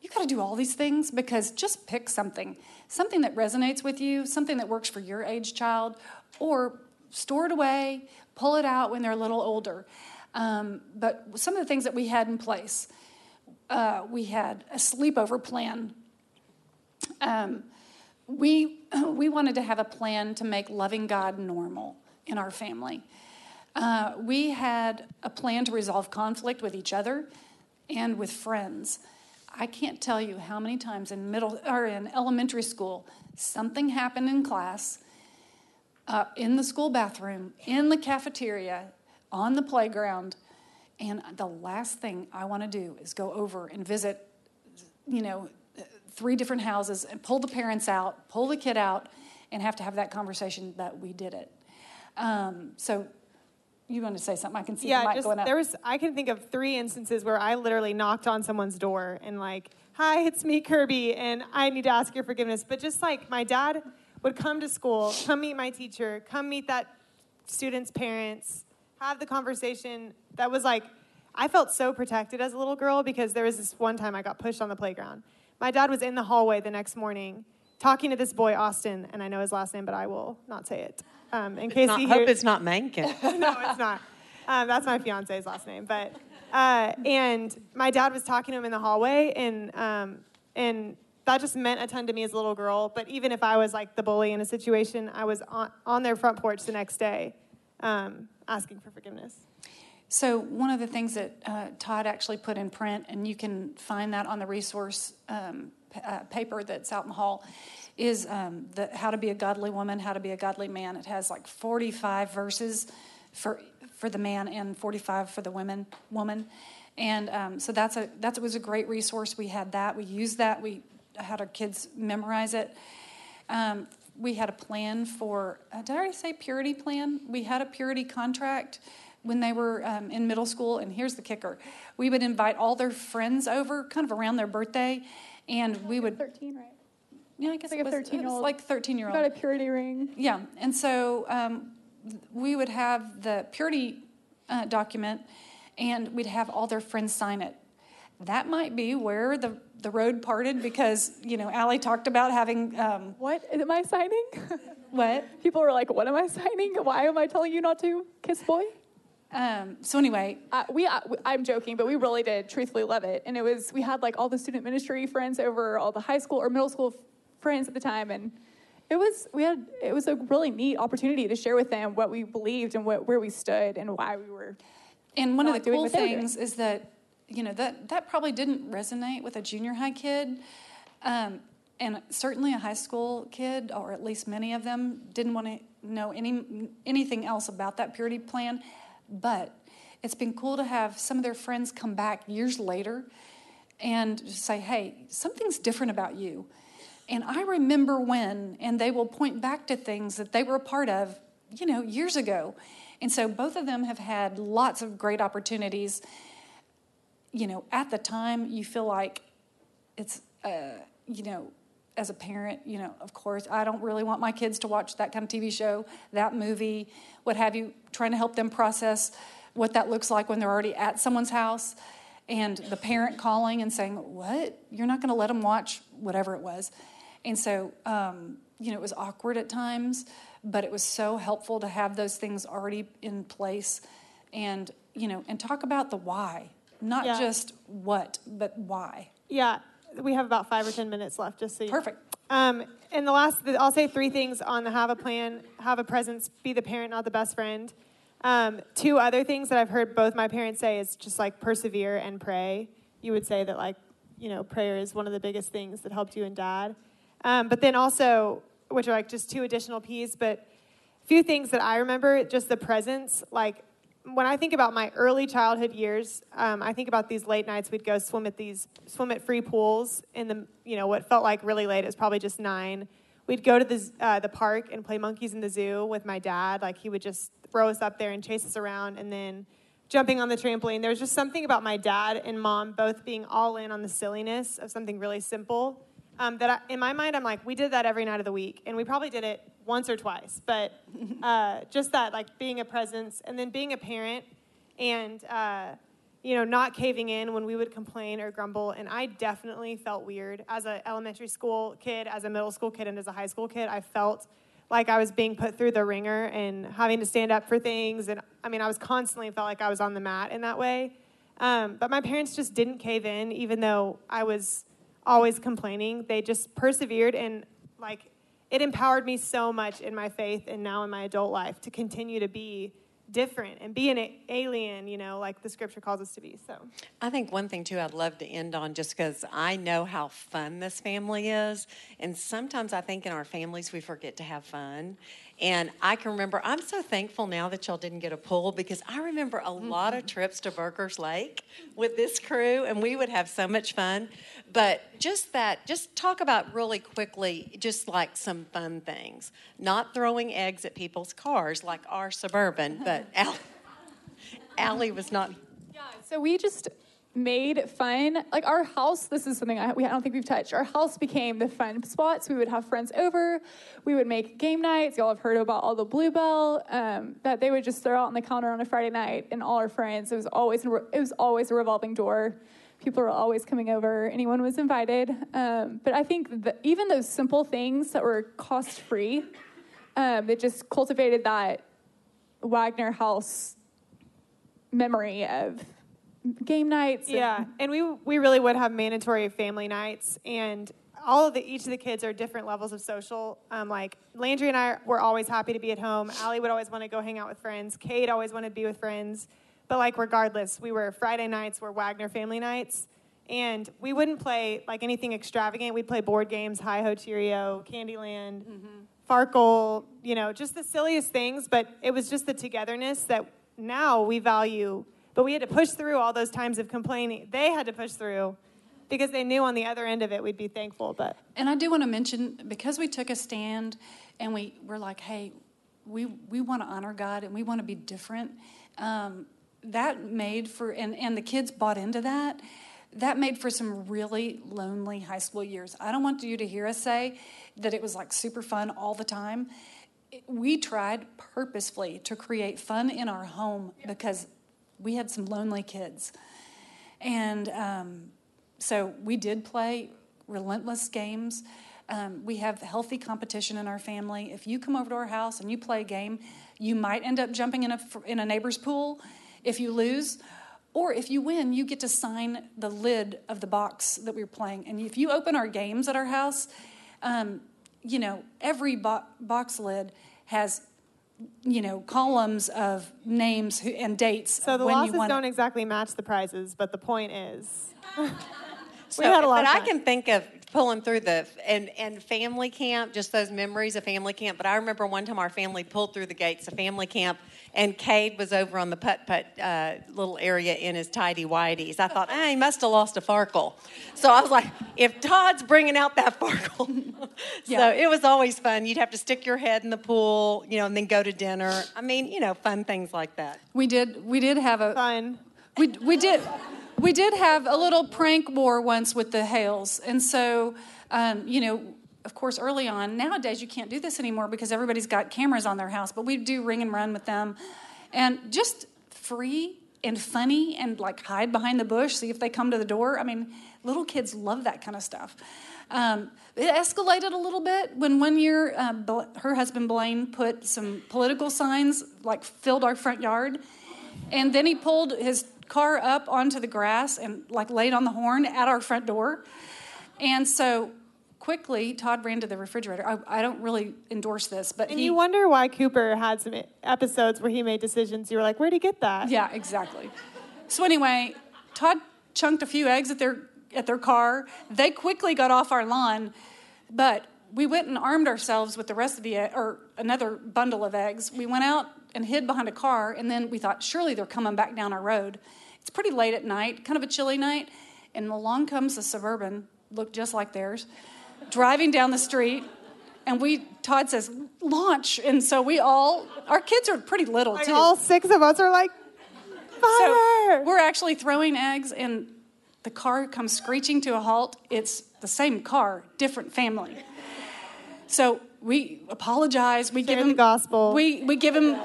You got to do all these things because just pick something, something that resonates with you, something that works for your age child, or store it away, pull it out when they're a little older. Um, but some of the things that we had in place, uh, we had a sleepover plan. Um, we we wanted to have a plan to make loving God normal in our family. Uh, we had a plan to resolve conflict with each other and with friends. I can't tell you how many times in middle or in elementary school something happened in class, uh, in the school bathroom, in the cafeteria, on the playground, and the last thing I want to do is go over and visit, you know, three different houses and pull the parents out, pull the kid out, and have to have that conversation that we did it. Um, so, you want to say something? I can see the yeah, mic just going up. there was. I can think of three instances where I literally knocked on someone's door and like, "Hi, it's me, Kirby, and I need to ask your forgiveness." But just like my dad would come to school, come meet my teacher, come meet that student's parents, have the conversation. That was like, I felt so protected as a little girl because there was this one time I got pushed on the playground. My dad was in the hallway the next morning talking to this boy, Austin, and I know his last name, but I will not say it. Um, in case Not, he hope hears, it's not Mankin. no, it's not. Um, that's my fiance's last name. But uh, and my dad was talking to him in the hallway, and um, and that just meant a ton to me as a little girl. But even if I was like the bully in a situation, I was on, on their front porch the next day, um, asking for forgiveness. So, one of the things that uh, Todd actually put in print, and you can find that on the resource um, p- uh, paper that's out in the hall, is um, the How to Be a Godly Woman, How to Be a Godly Man. It has like 45 verses for for the man and 45 for the women woman, and um, so that's a that was a great resource. We had that. We used that. We had our kids memorize it. Um, we had a plan for, uh, did I already say purity plan? We had a purity contract when they were um, in middle school. And here's the kicker we would invite all their friends over kind of around their birthday. And we would, 13, right? yeah, I guess Like it a was, it was 13-year-old. like 13 year We got a old. purity ring. Yeah. And so um, we would have the purity uh, document and we'd have all their friends sign it. That might be where the, the road parted because, you know, Ally talked about having, um, What am I signing? what? People were like, "What am I signing? Why am I telling you not to kiss boy?" Um, so anyway, Uh, we, uh, I'm joking, but we really did truthfully love it. And it was, we had like all the student ministry friends over, all the high school or middle school f- friends at the time. And it was, we had, it was a really neat opportunity to share with them what we believed and what, where we stood and why we were. and one of the cool what they were doing. things is that you know that that probably didn't resonate with a junior high kid, um, and certainly a high school kid, or at least many of them didn't want to know any anything else about that purity plan, but it's been cool to have some of their friends come back years later and say, "Hey, something's different about you." And I remember when, and they will point back to things that they were a part of, you know, years ago. And so both of them have had lots of great opportunities. You know, at the time, you feel like it's, uh, you know, as a parent, you know, of course, I don't really want my kids to watch that kind of TV show, that movie, what have you, trying to help them process what that looks like when they're already at someone's house. And the parent calling and saying, What? You're not going to let them watch whatever it was. And so, um, you know, it was awkward at times, but it was so helpful to have those things already in place and, you know, and talk about the why, not Yeah. just what, but why. Yeah, we have about five or ten minutes left, just so you. Perfect. Um, and the last, I'll say three things on the have a plan, have a presence, be the parent, not the best friend. Um, two other things that I've heard both my parents say is just like persevere and pray. You would say that like, you know, prayer is one of the biggest things that helped you and dad. Um, but then also, which are like just two additional P's, but a few things that I remember, just the presence, like when I think about my early childhood years, um, I think about these late nights we'd go swim at these swim at free pools in the you know what felt like really late. It was probably just nine. We'd go to the uh, the park and play monkeys in the zoo with my dad. Like he would just throw us up there and chase us around, and then jumping on the trampoline. There was just something about my dad and mom both being all in on the silliness of something really simple. Um, that I, in my mind, I'm like, we did that every night of the week, and we probably did it once or twice. But uh, just that, like being a presence, and then being a parent, and uh, you know, not caving in when we would complain or grumble. And I definitely felt weird as an elementary school kid, as a middle school kid, and as a high school kid. I felt like I was being put through the wringer and having to stand up for things. And I mean, I was constantly felt like I was on the mat in that way. Um, but my parents just didn't cave in, even though I was always complaining. They just persevered and like it empowered me so much in my faith and now in my adult life to continue to be different and be an alien, you know, like the scripture calls us to be. So I think one thing too I'd love to end on just because I know how fun this family is. And sometimes I think in our families we forget to have fun. And I can remember, I'm so thankful now that y'all didn't get a pool because I remember a lot of mm-hmm. trips to Burger's Lake with this crew and we would have so much fun. But just that, just talk about really quickly, just like some fun things. Not throwing eggs at people's cars like our Suburban, but Al- Ally was not Yeah, so we just made fun. Like our house, this is something I, we, I don't think we've touched. Our house became the fun spots. We would have friends over. We would make game nights. Y'all have heard about all the Bluebell um, that they would just throw out on the counter on a Friday night, and all our friends. It was always it was always a revolving door. People were always coming over. Anyone was invited. Um, but I think that even those simple things that were cost free, um, it just cultivated that Wagner House memory of game nights. and- yeah, and we we really would have mandatory family nights, and all of the each of the kids are different levels of social. Um, like Landry and I were always happy to be at home. Ally would always want to go hang out with friends. Cade always wanted to be with friends. But like regardless, we were Friday nights were Wagner family nights, and we wouldn't play like anything extravagant. We'd play board games, Hi Ho Cherry-O, Candyland, Farkle, you know, just the silliest things. But it was just the togetherness that now we value. But we had to push through all those times of complaining. They had to push through because they knew on the other end of it we'd be thankful. But And I do want to mention because we took a stand and we were like, hey, we we want to honor God and we want to be different. Um, that made for and and the kids bought into that. That made for some really lonely high school years. I don't want you to hear us say that it was like super fun all the time. We tried purposefully to create fun in our home because we had some lonely kids. And um, so we did play relentless games. Um, we have healthy competition in our family. If you come over to our house and you play a game, you might end up jumping in a, in a neighbor's pool if you lose. Or if you win, you get to sign the lid of the box that we're playing. And if you open our games at our house, um, you know, every bo- box lid has, you know, columns of names who, and dates. so of the when losses you won it. don't exactly match the prizes. But the point is, So, had a lot but of I can think of pulling through the and and family camp, just those memories of family camp. But I remember one time our family pulled through the gates of family camp, and Cade was over on the putt putt uh, little area in his tidy whities. I thought, ah, he must have lost a farkle. So I was like, if Todd's bringing out that farkle, Yeah. so it was always fun. You'd have to stick your head in the pool, you know, and then go to dinner. I mean, you know, fun things like that. We did. We did have a. Fun. We we did. We did have a little prank war once with the Hales, and so um, you know, of course, early on. Nowadays, you can't do this anymore because everybody's got cameras on their house. But we do ring and run with them, and just free and funny and like hide behind the bush, see if they come to the door. I mean, little kids love that kind of stuff. Um, it escalated a little bit when one year uh, Bl- her husband Blaine put some political signs like filled our front yard, and then he pulled his car up onto the grass and like laid on the horn at our front door. And so quickly, Todd ran to the refrigerator. I, I don't really endorse this, but And he, you wonder why Cooper had some episodes where he made decisions. You were like, where'd he get that? Yeah, exactly. So anyway, Todd chunked a few eggs at their at their car. They quickly got off our lawn, but we went and armed ourselves with the rest of the or another bundle of eggs. We went out and hid behind a car, and then we thought surely they're coming back down our road. It's pretty late at night, kind of a chilly night, and along comes a suburban, looked just like theirs, driving down the street. And we, Todd says, launch. And so we all, our kids are pretty little Like too. all six of us are like, fire! So we're actually throwing eggs, and the car comes screeching to a halt. It's the same car, different family. So we apologize. We give him the gospel. We we give him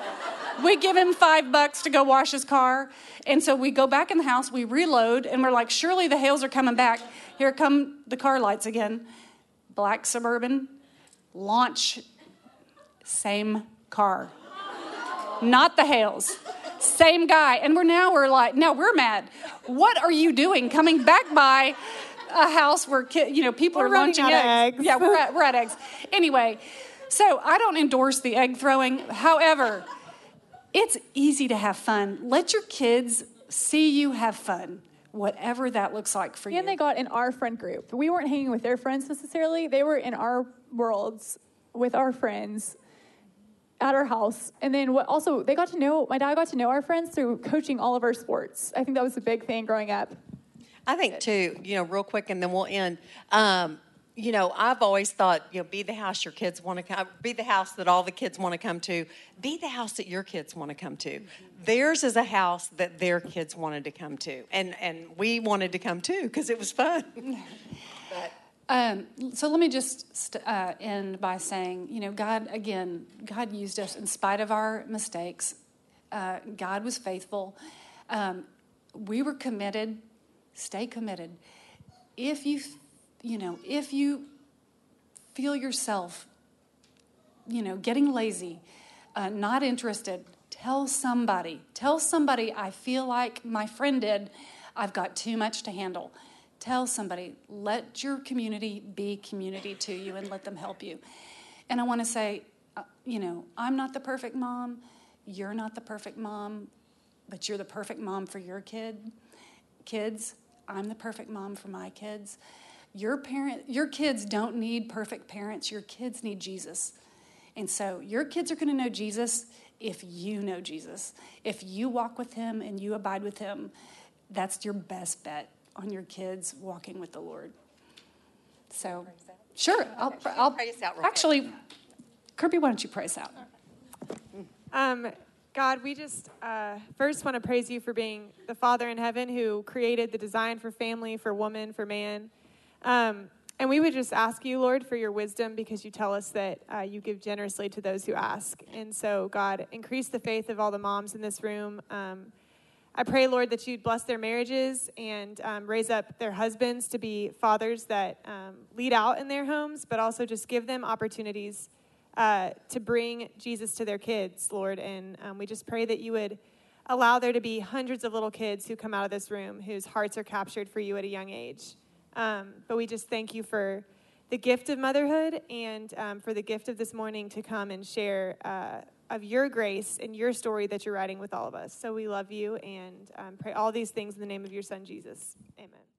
we give him five bucks to go wash his car, and so we go back in the house. We reload, and we're like, surely the Hales are coming back. Here come the car lights again. Black suburban, launch, same car not the Hales. Same guy. And we're now we're like, now we're mad. What are you doing coming back by a house where ki- you know people We're are launching eggs? eggs. Yeah, we're at, we're at eggs. Anyway, so I don't endorse the egg throwing. However, it's easy to have fun. Let your kids see you have fun, whatever that looks like for you. And they got in our friend group. We weren't hanging with their friends necessarily. They were in our worlds with our friends at our house. And then what also they got to know my dad got to know our friends through coaching all of our sports. I think that was a big thing growing up. I think too, you know, real quick, and then we'll end. Um, you know, I've always thought, you know, be the house your kids want to come, be the house that all the kids want to come to, be the house that your kids want to come to. Theirs is a house that their kids wanted to come to, and and we wanted to come too because it was fun. Um, so let me just st- uh, end by saying, you know, God, again, God used us in spite of our mistakes. Uh, God was faithful. Um, we were committed. Stay committed. If you, you know, if you feel yourself, you know, getting lazy, uh, not interested, tell somebody. Tell somebody, I feel like my friend did, I've got too much to handle. Tell somebody, let your community be community to you and let them help you. And I want to say, uh, you know, I'm not the perfect mom. You're not the perfect mom, but you're the perfect mom for your kid. Kids, I'm the perfect mom for my kids. Your parent, your kids don't need perfect parents. Your kids need Jesus. And so your kids are going to know Jesus if you know Jesus. If you walk with him and you abide with him, that's your best bet on your kids walking with the Lord. So, sure, I'll, I'll Pray us out real quick. actually, Kirby, why don't you pray us out? Um, God, we just uh, first want to praise you for being the Father in heaven who created the design for family, for woman, for man. Um, and we would just ask you, Lord, for your wisdom because you tell us that uh, you give generously to those who ask. And so, God, increase the faith of all the moms in this room. Um, I pray, Lord, that you'd bless their marriages and um, raise up their husbands to be fathers that um, lead out in their homes, but also just give them opportunities uh, to bring Jesus to their kids, Lord. And um, we just pray that you would allow there to be hundreds of little kids who come out of this room whose hearts are captured for you at a young age. Um, but we just thank you for the gift of motherhood and um, for the gift of this morning to come and share uh, of your grace and your story that you're writing with all of us. So we love you and um, pray all these things in the name of your son, Jesus. Amen.